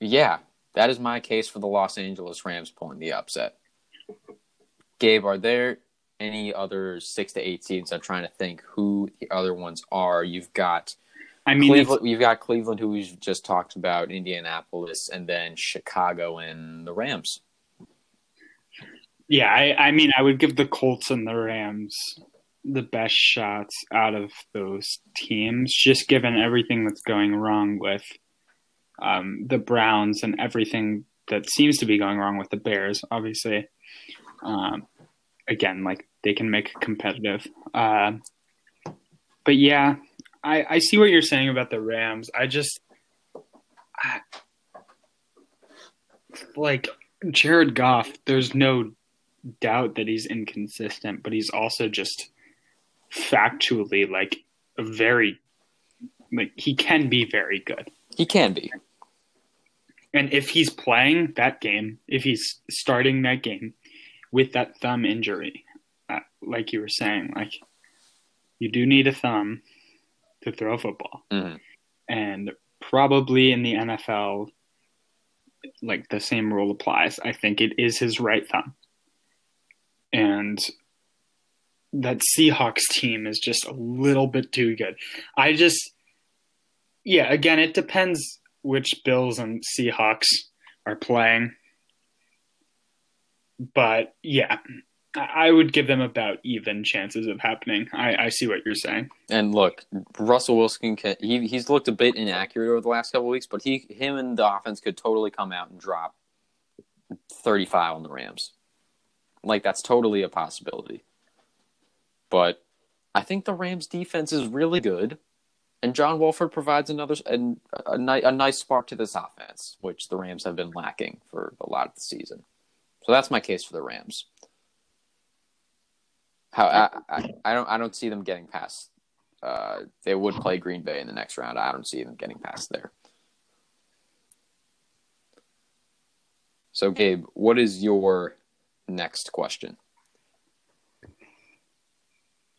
S1: yeah, that is my case for the Los Angeles Rams pulling the upset. Gabe, are there any other six to eight seeds? I'm trying to think who the other ones are. You've got I mean, Cleveland, you've got Cleveland, who we've just talked about, Indianapolis, and then Chicago and the Rams.
S2: Yeah, I, I mean, I would give the Colts and the Rams the best shots out of those teams, just given everything that's going wrong with um, the Browns and everything that seems to be going wrong with the Bears, obviously. Um, again, like they can make competitive. Uh, but yeah, I, I see what you're saying about the Rams. I just, I, like Jared Goff, there's no doubt that he's inconsistent, but he's also just factually like very like he can be very good.
S1: He can be.
S2: And if he's playing that game, if he's starting that game with that thumb injury, uh, like you were saying, like you do need a thumb to throw a football,
S1: Mhm.
S2: and probably in the NFL, like the same rule applies. I think it is his right thumb, and that Seahawks team is just a little bit too good. I just, yeah, again, it depends which Bills and Seahawks are playing. But yeah, I would give them about even chances of happening. I, I see what you're saying.
S1: And look, Russell Wilson can he he's looked a bit inaccurate over the last couple weeks, but he him and the offense could totally come out and drop 35 on the Rams. Like that's totally a possibility. But I think the Rams defense is really good and John Wolford provides another and a, a nice spark to this offense, which the Rams have been lacking for a lot of the season. So that's my case for the Rams. How I, I, I don't I don't see them getting past uh, they would play Green Bay in the next round. I don't see them getting past there. So, Gabe, what is your next question?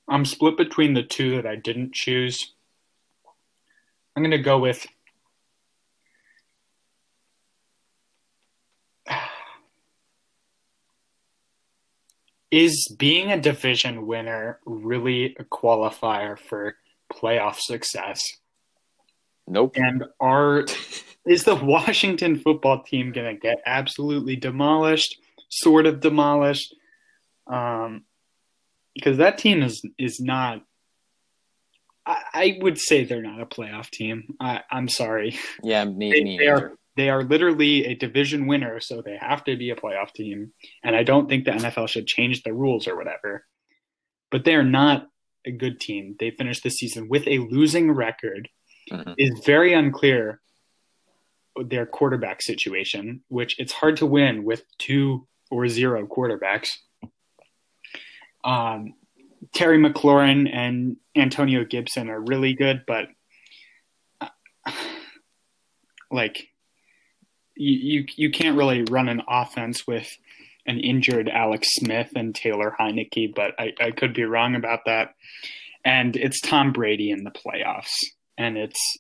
S2: I'm split between the two that I didn't choose. I'm going to go with Is being a division winner really a qualifier for playoff success?
S1: Nope.
S2: And are is the Washington football team going to get absolutely demolished, sort of demolished? Um, because that team is is not. I, I would say they're not a playoff team. I, I'm sorry.
S1: Yeah, me,
S2: They,
S1: me
S2: they are they are literally a division winner, so they have to be a playoff team. And I don't think the NFL should change the rules or whatever. But they are not a good team. They finished the season with a losing record.
S1: Mhm.
S2: It's very unclear their quarterback situation, which it's hard to win with two or zero quarterbacks. Um, Terry McLaurin and Antonio Gibson are really good, but uh, like you, you you can't really run an offense with an injured Alex Smith and Taylor Heinicke, but I, I could be wrong about that. And it's Tom Brady in the playoffs, and it's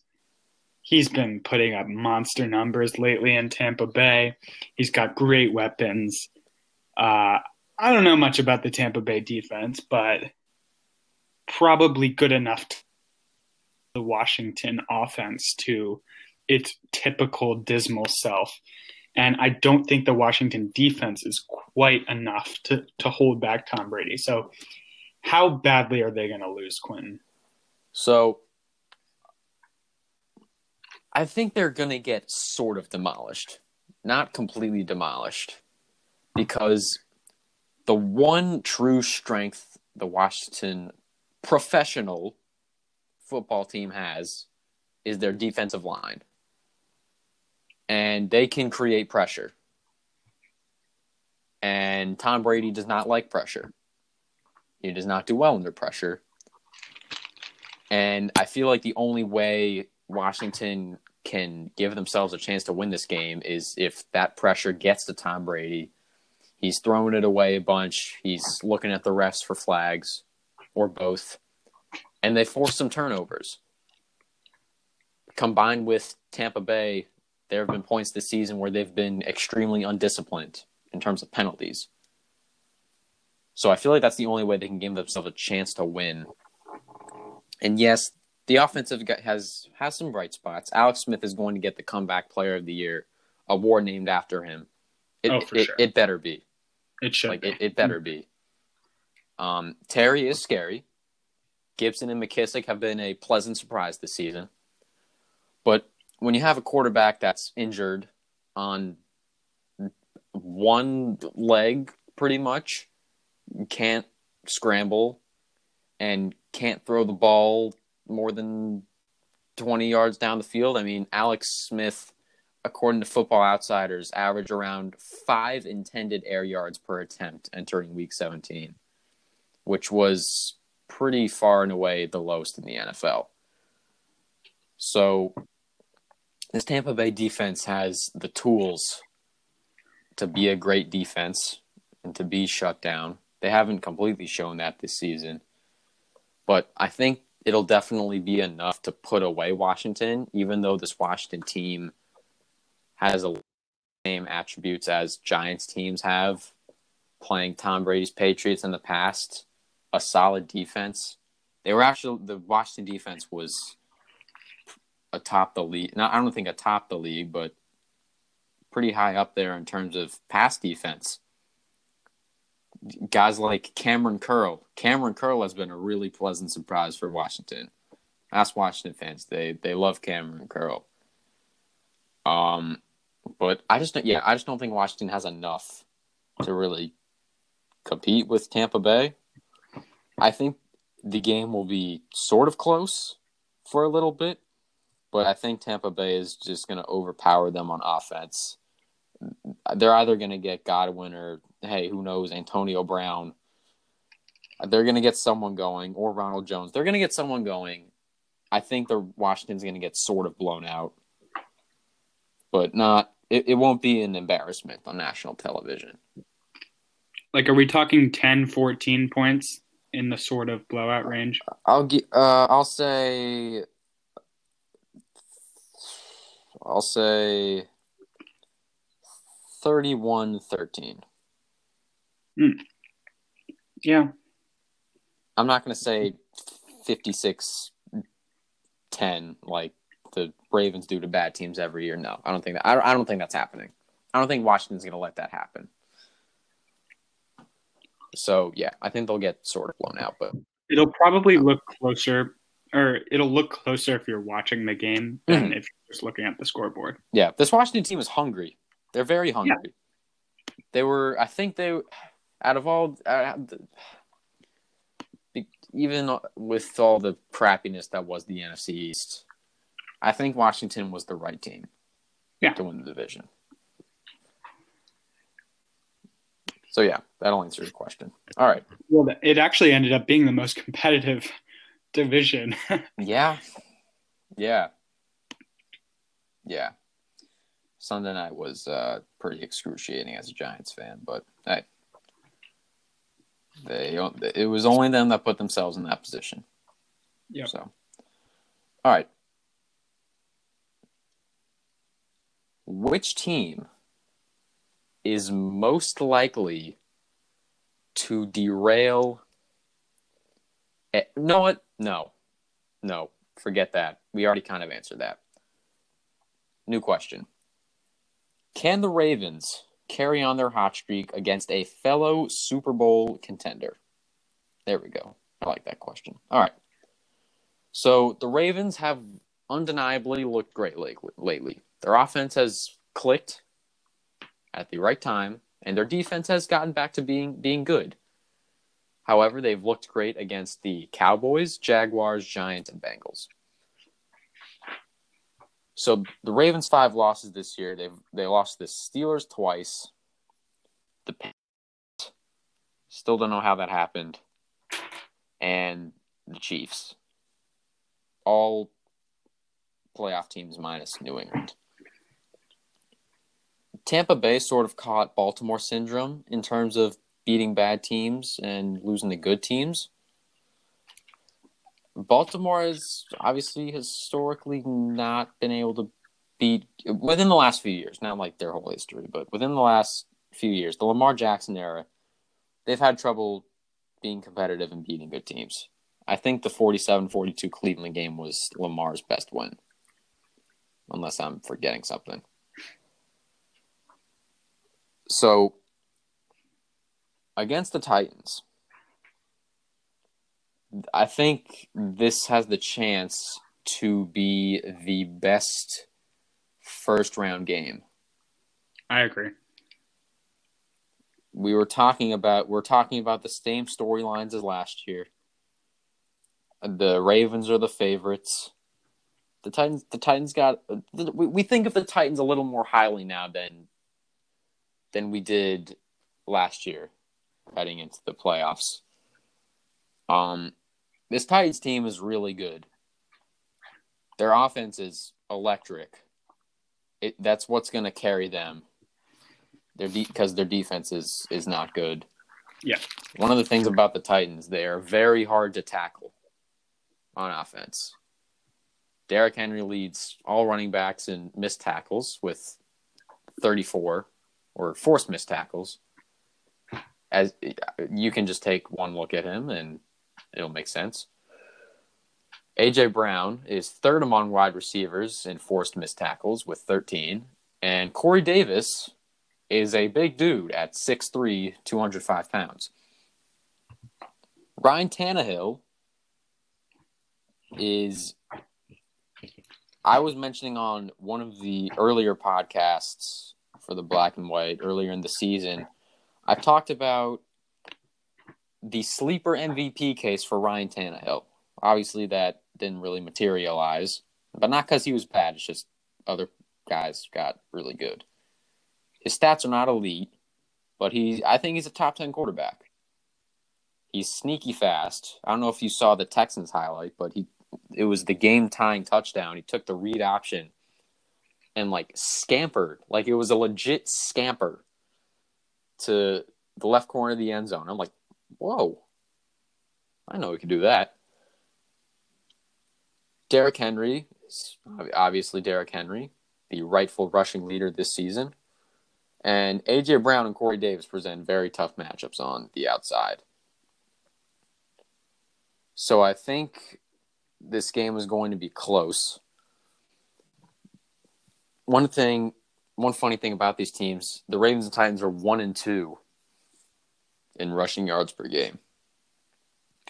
S2: he's been putting up monster numbers lately in Tampa Bay. He's got great weapons. Uh, I don't know much about the Tampa Bay defense, but probably good enough to the Washington offense to its typical dismal self. And I don't think the Washington defense is quite enough to, to hold back Tom Brady. So, how badly are they going to lose, Quentin?
S1: So, I think they're going to get sort of demolished, not completely demolished, because the one true strength the Washington professional football team has is their defensive line. And they can create pressure. And Tom Brady does not like pressure. He does not do well under pressure. And I feel like the only way Washington can give themselves a chance to win this game is if that pressure gets to Tom Brady. He's throwing it away a bunch. He's looking at the refs for flags or both. And they force some turnovers. Combined with Tampa Bay, there have been points this season where they've been extremely undisciplined in terms of penalties. So I feel like that's the only way they can give themselves a chance to win. And yes, the offensive has has some bright spots. Alex Smith is going to get the comeback player of the year award named after him. It,
S2: Oh, for
S1: it,
S2: sure.
S1: it better be.
S2: It should
S1: Like
S2: be.
S1: it, it better be. Um, Terry is scary. Gibson and McKissic have been a pleasant surprise this season. But when you have a quarterback that's injured on one leg, pretty much, can't scramble and can't throw the ball more than 20 yards down the field. I mean, Alex Smith, according to Football Outsiders, averaged around five intended air yards per attempt entering week 17, which was pretty far and away the lowest in the NFL. So, this Tampa Bay defense has the tools to be a great defense and to be shut down. They haven't completely shown that this season. But I think it'll definitely be enough to put away Washington, even though this Washington team has the same attributes as Giants teams have playing Tom Brady's Patriots in the past, a solid defense. They were actually the Washington defense was atop the league. Not I don't think atop the league, but pretty high up there in terms of pass defense. Guys like Kamren Curl. Kamren Curl has been a really pleasant surprise for Washington. Ask Washington fans. They they love Kamren Curl. Um but I just yeah, I just don't think Washington has enough to really compete with Tampa Bay. I think the game will be sort of close for a little bit, but I think Tampa Bay is just going to overpower them on offense. They're either going to get Godwin or hey, who knows, Antonio Brown. They're going to get someone going or Ronald Jones. They're going to get someone going. I think the Washington's going to get sort of blown out, but not. It, it won't be an embarrassment on national television.
S2: Like, are we talking 10, 14 points in the sort of blowout range?
S1: I'll get. Uh, I'll say. I'll say. 31-13.
S2: Hmm. Yeah.
S1: I'm not going to say 56 10 like the Ravens do to bad teams every year. No, I don't think that. I, I don't think that's happening. I don't think Washington's going to let that happen. So yeah, I think they'll get sort of blown out, but
S2: it'll probably look closer, or it'll look closer if you're watching the game than mm-hmm. if you're just looking at the scoreboard.
S1: Yeah, this Washington team is hungry. They're very hungry. Yeah. They were, I think they, out of all, uh, even with all the crappiness that was the NFC East, I think Washington was the right team
S2: yeah.
S1: to win the division. So yeah, that'll answer your question. All right.
S2: Well, it actually ended up being the most competitive division.
S1: yeah. Yeah. Yeah. Sunday night was uh, pretty excruciating as a Giants fan, but hey, they it was only them that put themselves in that position.
S2: Yeah.
S1: So, all right. Which team is most likely to derail. No, what? No, no, forget that. We already kind of answered that. New question: Can the Ravens carry on their hot streak against a fellow Super Bowl contender? There we go. I like that question. All right. So the Ravens have undeniably looked great lately. Their offense has clicked at the right time, and their defense has gotten back to being being good. However, they've looked great against the Cowboys, Jaguars, Giants, and Bengals. So the Ravens' five losses this year, they they lost the Steelers twice. The Panthers, still don't know how that happened, and the Chiefs. All playoff teams minus New England. Tampa Bay sort of caught Baltimore syndrome in terms of beating bad teams and losing to good teams. Baltimore has obviously historically not been able to beat within the last few years, not like their whole history, but within the last few years, the Lamar Jackson era, they've had trouble being competitive and beating good teams. I think the 47-42 Cleveland game was Lamar's best win. Unless I'm forgetting something. So against the Titans, I think this has the chance to be the best first round game.
S2: I agree.
S1: We were talking about we're talking about the same storylines as last year. The Ravens are the favorites. The Titans the Titans got we think of the Titans a little more highly now than than we did last year heading into the playoffs. Um, this Titans team is really good. Their offense is electric. It, that's what's going to carry them. Their because de- their defense is is not good.
S2: Yeah.
S1: One of the things about the Titans, they are very hard to tackle on offense. Derrick Henry leads all running backs in missed tackles with 34 or forced missed tackles. As you can just take one look at him and it'll make sense. AJ Brown is third among wide receivers in forced missed tackles with 13, and Corey Davis is a big dude at 6'3", 205 pounds. Ryan Tannehill is I was mentioning on one of the earlier podcasts for the black and white earlier in the season, I've talked about the sleeper MVP case for Ryan Tannehill. Obviously, that didn't really materialize, but not because he was bad. It's just other guys got really good. His stats are not elite, but he I think he's a top ten quarterback. He's sneaky fast. I don't know if you saw the Texans highlight, but he it was the game tying touchdown. He took the read option and like scampered, like it was a legit scamper to the left corner of the end zone. I'm like, whoa, I know we can do that. Derrick Henry, obviously Derrick Henry, the rightful rushing leader this season. And AJ Brown and Corey Davis present very tough matchups on the outside. So I think this game is going to be close. One thing, one funny thing about these teams, the Ravens and Titans are one and two in rushing yards per game.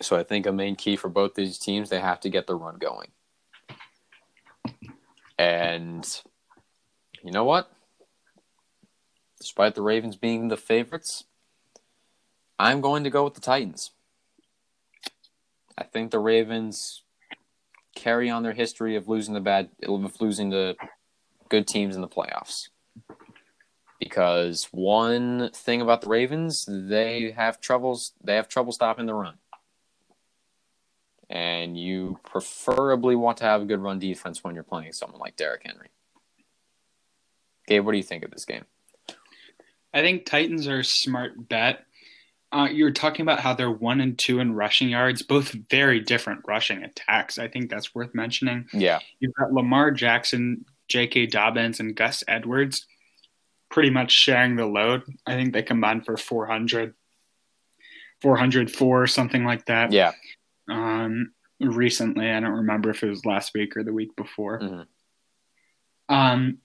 S1: So I think a main key for both these teams, they have to get the run going. And you know what? Despite the Ravens being the favorites, I'm going to go with the Titans. I think the Ravens carry on their history of losing the bad, of losing the good teams in the playoffs. Because one thing about the Ravens, they have troubles. They have trouble stopping the run, and you preferably want to have a good run defense when you're playing someone like Derrick Henry. Gabe, what do you think of this game?
S2: I think Titans are a smart bet uh, you're talking about how they're one and two in rushing yards, both very different rushing attacks. I think that's worth mentioning.
S1: Yeah.
S2: You've got Lamar Jackson, J.K. Dobbins, and Gus Edwards pretty much sharing the load. I think they combined for 400, 404, something like that.
S1: Yeah.
S2: Um, recently, I don't remember if it was last week or the week before.
S1: Mm-hmm.
S2: Um,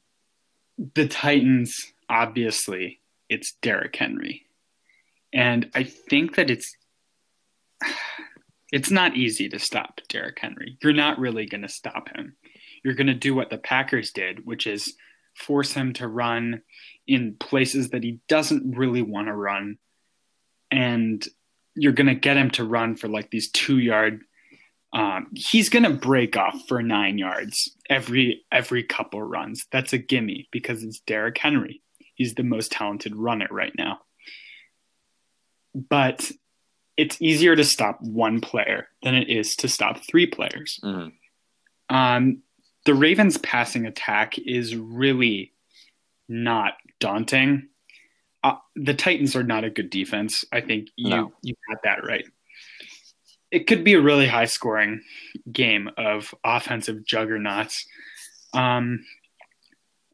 S2: the Titans, obviously, it's Derrick Henry and I think that it's it's not easy to stop Derrick Henry. You're not really going to stop him. You're going to do what the Packers did, which is force him to run in places that he doesn't really want to run. And you're going to get him to run for like these two yard. Um, he's going to break off for nine yards every every couple runs. That's a gimme because it's Derrick Henry. He's the most talented runner right now but it's easier to stop one player than it is to stop three players.
S1: Mm-hmm.
S2: Um, the Ravens' passing attack is really not daunting. Uh, the Titans are not a good defense. I think you no. you got that right. It could be a really high scoring game of offensive juggernauts. Um,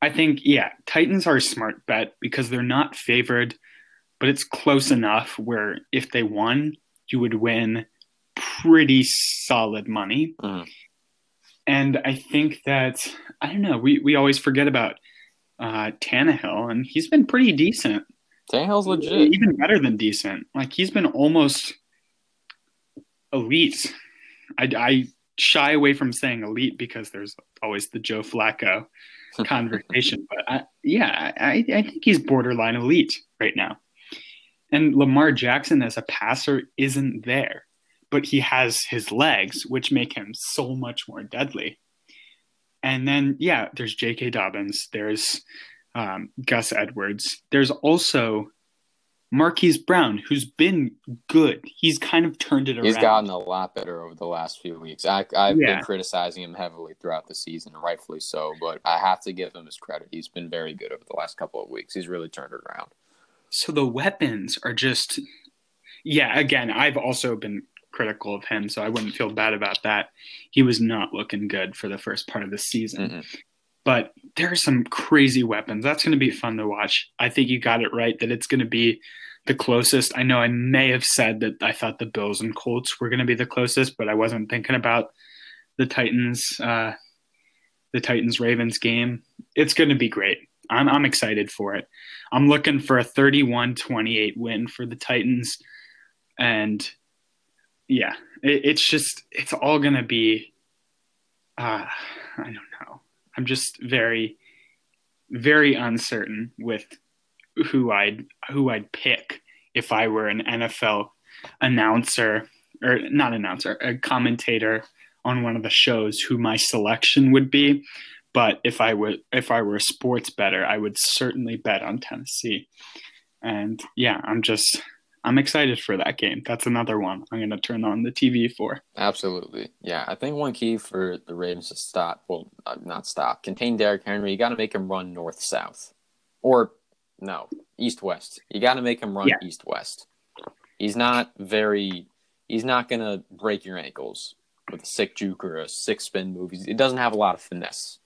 S2: I think yeah, Titans are a smart bet because they're not favored but it's close enough where if they won, you would win pretty solid money.
S1: Mm.
S2: And I think that I don't know. We we always forget about uh, Tannehill, and he's been pretty decent.
S1: Tannehill's legit,
S2: even better than decent. Like he's been almost elite. I, I shy away from saying elite because there's always the Joe Flacco conversation. but I, yeah, I, I think he's borderline elite right now. And Lamar Jackson as a passer isn't there, but he has his legs, which make him so much more deadly. And then, yeah, there's J.K. Dobbins, there's um, Gus Edwards, there's also Marquise Brown, who's been good. He's kind of turned it around.
S1: He's gotten a lot better over the last few weeks. I, have yeah. been criticizing him heavily throughout the season, rightfully so, but I have to give him his credit. He's been very good over the last couple of weeks. He's really turned it around.
S2: So the weapons are just yeah, again, I've also been critical of him, so I wouldn't feel bad about that. He was not looking good for the first part of the season.
S1: Mm-mm.
S2: But there are some crazy weapons. That's going to be fun to watch. I think you got it right that it's going to be the closest. I know I may have said that I thought the Bills and Colts were going to be the closest, but I wasn't thinking about the Titans, uh, the Titans Ravens game. It's going to be great. I'm, I'm excited for it. I'm looking for a 31 28 win for the Titans. And yeah, it, it's just, it's all to be, uh, I don't know. I'm just very, very uncertain with who I'd who I'd pick if I were an NFL announcer or not announcer, a commentator on one of the shows who my selection would be. But if I were if I were a sports better, I would certainly bet on Tennessee. And yeah, I'm just I'm excited for that game. That's another one I'm going to turn on the TV for.
S1: Absolutely. Yeah. I think one key for the Ravens to stop, well, uh, not stop, contain Derrick Henry, you got to make him run north south. Or, no, east west. You got to make him run
S2: Yeah.
S1: east west. He's not very, he's not going to break your ankles with a sick juke or a sick spin move. It doesn't have a lot of finesse.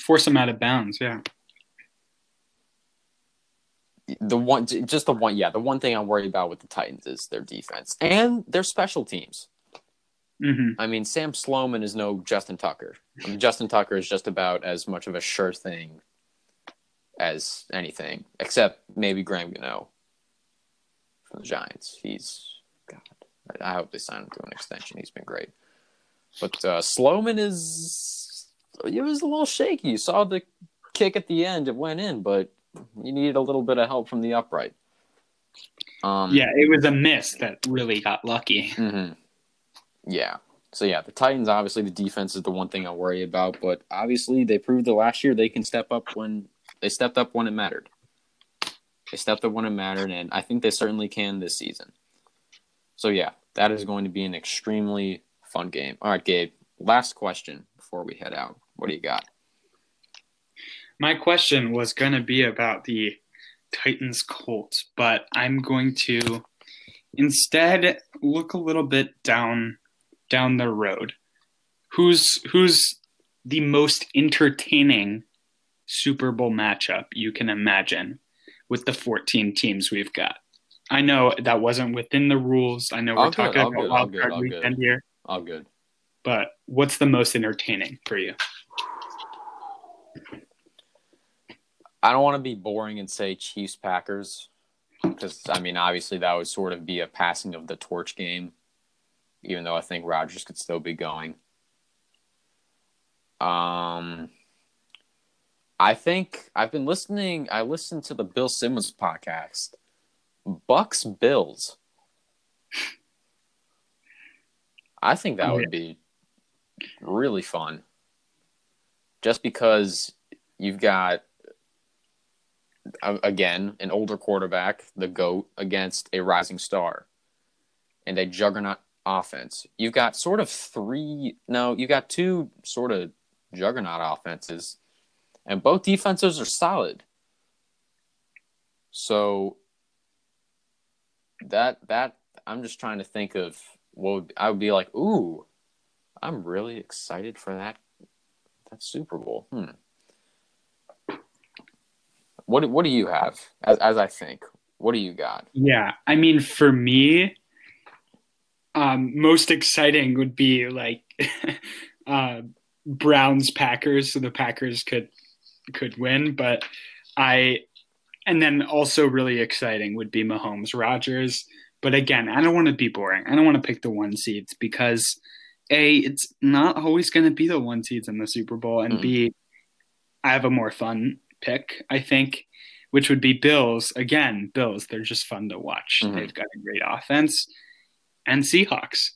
S2: Force him out of bounds. Yeah.
S1: The one, just the one, yeah, the one thing I'm worried about with the Titans is their defense and their special teams.
S2: hmm
S1: I mean, Sam Sloman is no Justin Tucker. I mean, Justin Tucker is just about as much of a sure thing as anything, except maybe Graham Gano from the Giants. He's God. I I hope they sign him to an extension. He's been great, but uh, Sloman is it was a little shaky. You saw the kick at the end; it went in, but you needed a little bit of help from the upright. Um,
S2: Yeah, it was a miss that really got lucky.
S1: hmm Yeah. So yeah, the Titans obviously the defense is the one thing I worry about, but obviously they proved the last year they can step up when they stepped up when it mattered. They stepped up when it mattered, and I think they certainly can this season. So yeah, that is going to be an extremely fun game. All right, Gabe. Last question before we head out. What do you got?
S2: My question was going to be about the Titans Colts, but I'm going to instead look a little bit down down the road. Who's who's the most entertaining Super Bowl matchup you can imagine with the 14 teams we've got? I know that wasn't within the rules. I know we're
S1: All
S2: talking about
S1: good, all
S2: wild card
S1: all
S2: weekend here,
S1: All good.
S2: but what's the most entertaining for you?
S1: I don't want to be boring and say Chiefs Packers because I mean obviously that would sort of be a passing of the torch game, even though I think Rodgers could still be going. Um, I think I've been listening. I listened to the Bill Simmons podcast, Bucks Bills. I think that would be really fun. Just because you've got again an older quarterback, the goat against a rising star, and a juggernaut offense. You've got sort of three. No, you've got two sort of juggernaut offenses, and both defenses are solid. So that that I'm just trying to think of what would, I would be like. Ooh, I'm really excited for that that Super Bowl. Hmm. What do- what do you have as as I think? What do you got?
S2: Yeah, I mean, for me, um, most exciting would be like uh, Browns Packers, so the Packers could could win. But I, and then also really exciting would be Mahomes Rodgers. But again, I don't want to be boring. I don't want to pick the one seeds because a it's not always going to be the one seeds in the Super Bowl, and
S1: Mhm.
S2: b I have a more fun pick. I think which would be Bills. Again, Bills, they're just fun to watch.
S1: Mhm.
S2: They've got a great offense. And Seahawks,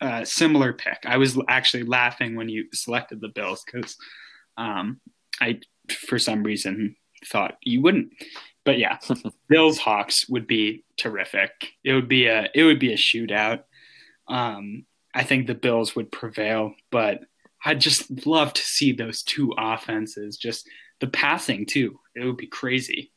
S2: uh, similar pick. I was actually laughing when you selected the Bills because um, I, for some reason, thought you wouldn't. But yeah, Bills Hawks would be terrific. It would be a it would be a shootout. Um, I think the Bills would prevail, but I'd just love to see those two offenses just the passing too. It would be crazy.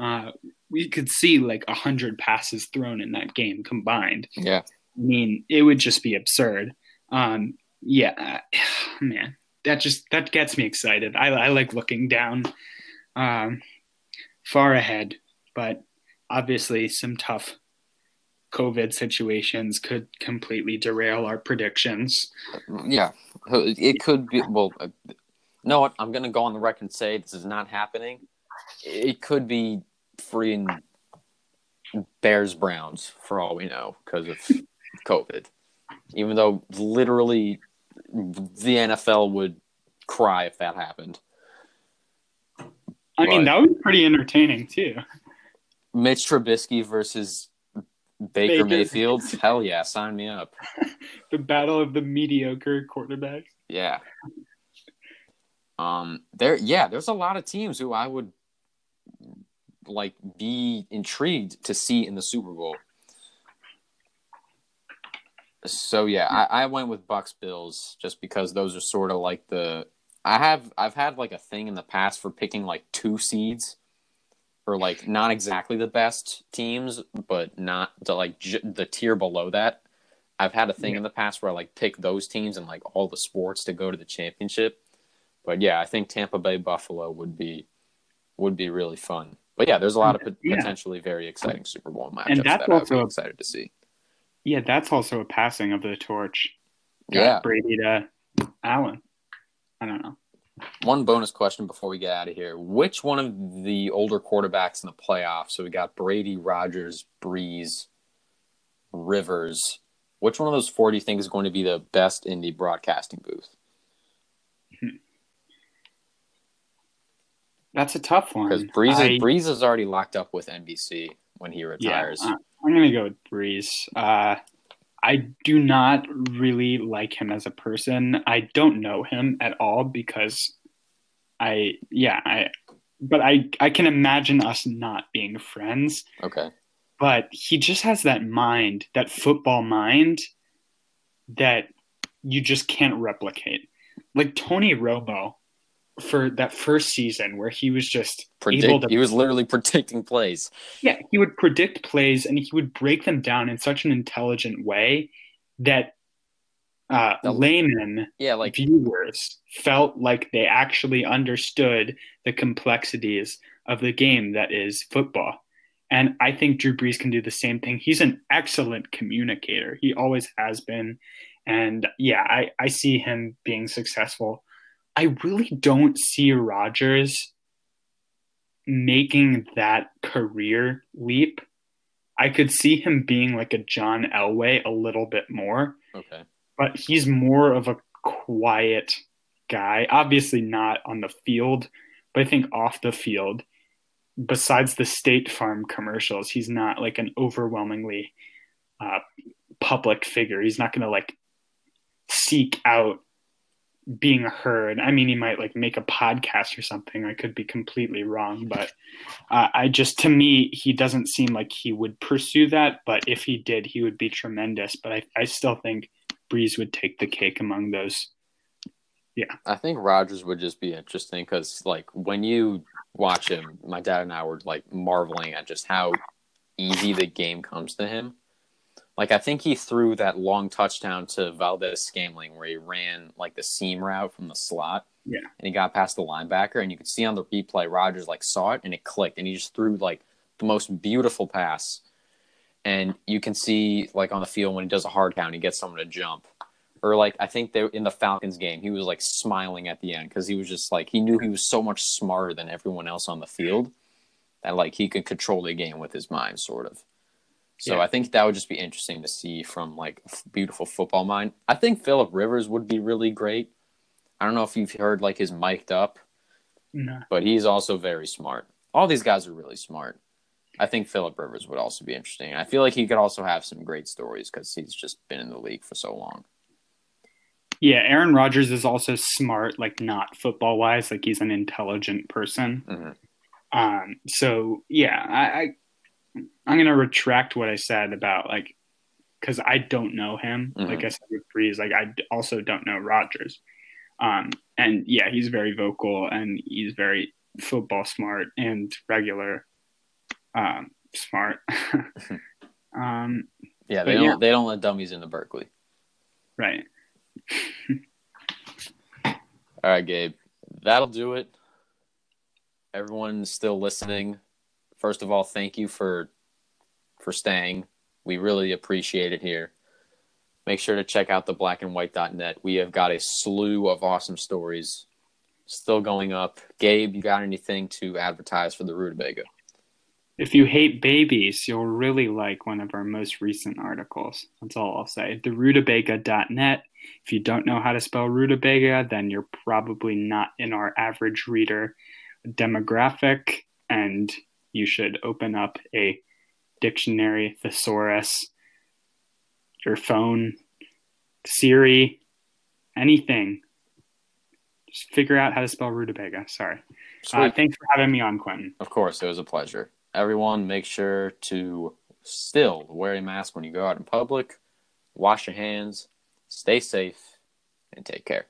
S2: uh, we could see like a hundred passes thrown in that game combined.
S1: Yeah.
S2: I mean, it would just be absurd. Um, yeah, man, that just that gets me excited. I, I like looking down um, far ahead, but obviously some tough COVID situations could completely derail our predictions.
S1: Yeah, it could be. Well, no, what? I'm going to go on the record and say this is not happening. It could be free and Bears Browns for all we know because of COVID. Even though literally the NFL would cry if that happened.
S2: I mean, that be pretty entertaining too.
S1: Mitch Trubisky versus Baker, Baker. Mayfield. Hell yeah, sign me up.
S2: the battle of the mediocre quarterbacks.
S1: Yeah. Um there yeah, there's a lot of teams who I would like be intrigued to see in the Super Bowl. So yeah, I, I went with Bucks Bills just because those are sort of like the I have I've had like a thing in the past for picking like two seeds or like not exactly the best teams, but not the like j- the tier below that. I've had a thing yeah. in the past where I like pick those teams and like all the sports to go to the championship. But yeah, I think Tampa Bay Buffalo would be would be really fun. But yeah, there's a lot of yeah. potentially very exciting Super Bowl matchups and that's that also, I'm excited to see.
S2: Yeah, that's also a passing of the torch. Yeah, Brady to Allen. I don't know.
S1: One bonus question before we get out of here: Which one of the older quarterbacks in the playoffs? So we got Brady, Rodgers, Brees, Rivers. Which one of those four do you think is going to be the best in the broadcasting booth?
S2: That's a tough one.
S1: Because Brees, I, Brees is already locked up with NBC when he retires.
S2: Yeah, I'm going to go with Brees. Uh, I do not really like him as a person. I don't know him at all because I, yeah, I, but I, I can imagine us not being friends.
S1: Okay.
S2: But he just has that mind, that football mind that you just can't replicate. Like Tony Romo for that first season where he was just
S1: Predict, able to, he was literally predicting plays.
S2: Yeah, he would predict plays and he would break them down in such an intelligent way that uh, the, layman
S1: yeah, like
S2: viewers felt like they actually understood the complexities of the game that is football. And I think Drew Brees can do the same thing. He's an excellent communicator. He always has been. And yeah, I, I see him being successful I really don't see Rodgers making that career leap. I could see him being like a John Elway a little bit more.
S1: Okay.
S2: But he's more of a quiet guy. Obviously not on the field, but I think off the field, besides the State Farm commercials, he's not like an overwhelmingly uh, public figure. He's not going to like seek out being heard. I mean, he might like make a podcast or something. I could be completely wrong, but uh, I just to me he doesn't seem like he would pursue that. But if he did, he would be tremendous. But I, I still think Brees would take the cake among those. Yeah,
S1: I think Rodgers would just be interesting because like when you watch him, my dad and I were like marveling at just how easy the game comes to him. Like I think he threw that long touchdown to Valdes-Scantling where he ran like the seam route from the slot.
S2: Yeah.
S1: And he got past the linebacker and you could see on the replay Rodgers like saw it and it clicked and he just threw like the most beautiful pass. And you can see like on the field when he does a hard count, he gets someone to jump. Or like I think they in the Falcons game, he was like smiling at the end because he was just like he knew he was so much smarter than everyone else on the field that like he could control the game with his mind, sort of. So yeah. I think that would just be interesting to see from like beautiful football mind. I think Philip Rivers would be really great. I don't know if you've heard like his mic'd up,
S2: no.
S1: but he's also very smart. All these guys are really smart. I think Philip Rivers would also be interesting. I feel like he could also have some great stories because he's just been in the league for so long.
S2: Yeah, Aaron Rodgers is also smart, like not football wise, like he's an intelligent person.
S1: Mm-hmm.
S2: Um, so yeah, I, I I'm gonna retract what I said about like because I don't know him. Mm-hmm. Like I said with Brees, like I also don't know Rodgers. Um, and yeah, he's very vocal and he's very football smart and regular. Um, smart. um,
S1: Yeah, they don't
S2: yeah.
S1: they don't let dummies into Berkeley.
S2: right.
S1: All right, Gabe. That'll do it. Everyone still listening. First of all, thank you for for staying. We really appreciate it here. Make sure to check out the blackandwhite.net. We have got a slew of awesome stories still going up. Gabe, you got anything to advertise for the Rutabaga?
S2: If you hate babies, you'll really like one of our most recent articles. That's all I'll say. TheRutabaga.net. If you don't know how to spell rutabaga, then you're probably not in our average reader demographic, and you should open up a dictionary, thesaurus, your phone, Siri, anything. Just figure out how to spell rutabaga. Sorry. Uh, thanks for having me on, Quentin.
S1: Of course, it was a pleasure. Everyone, make sure to still wear a mask when you go out in public, wash your hands, stay safe, and take care.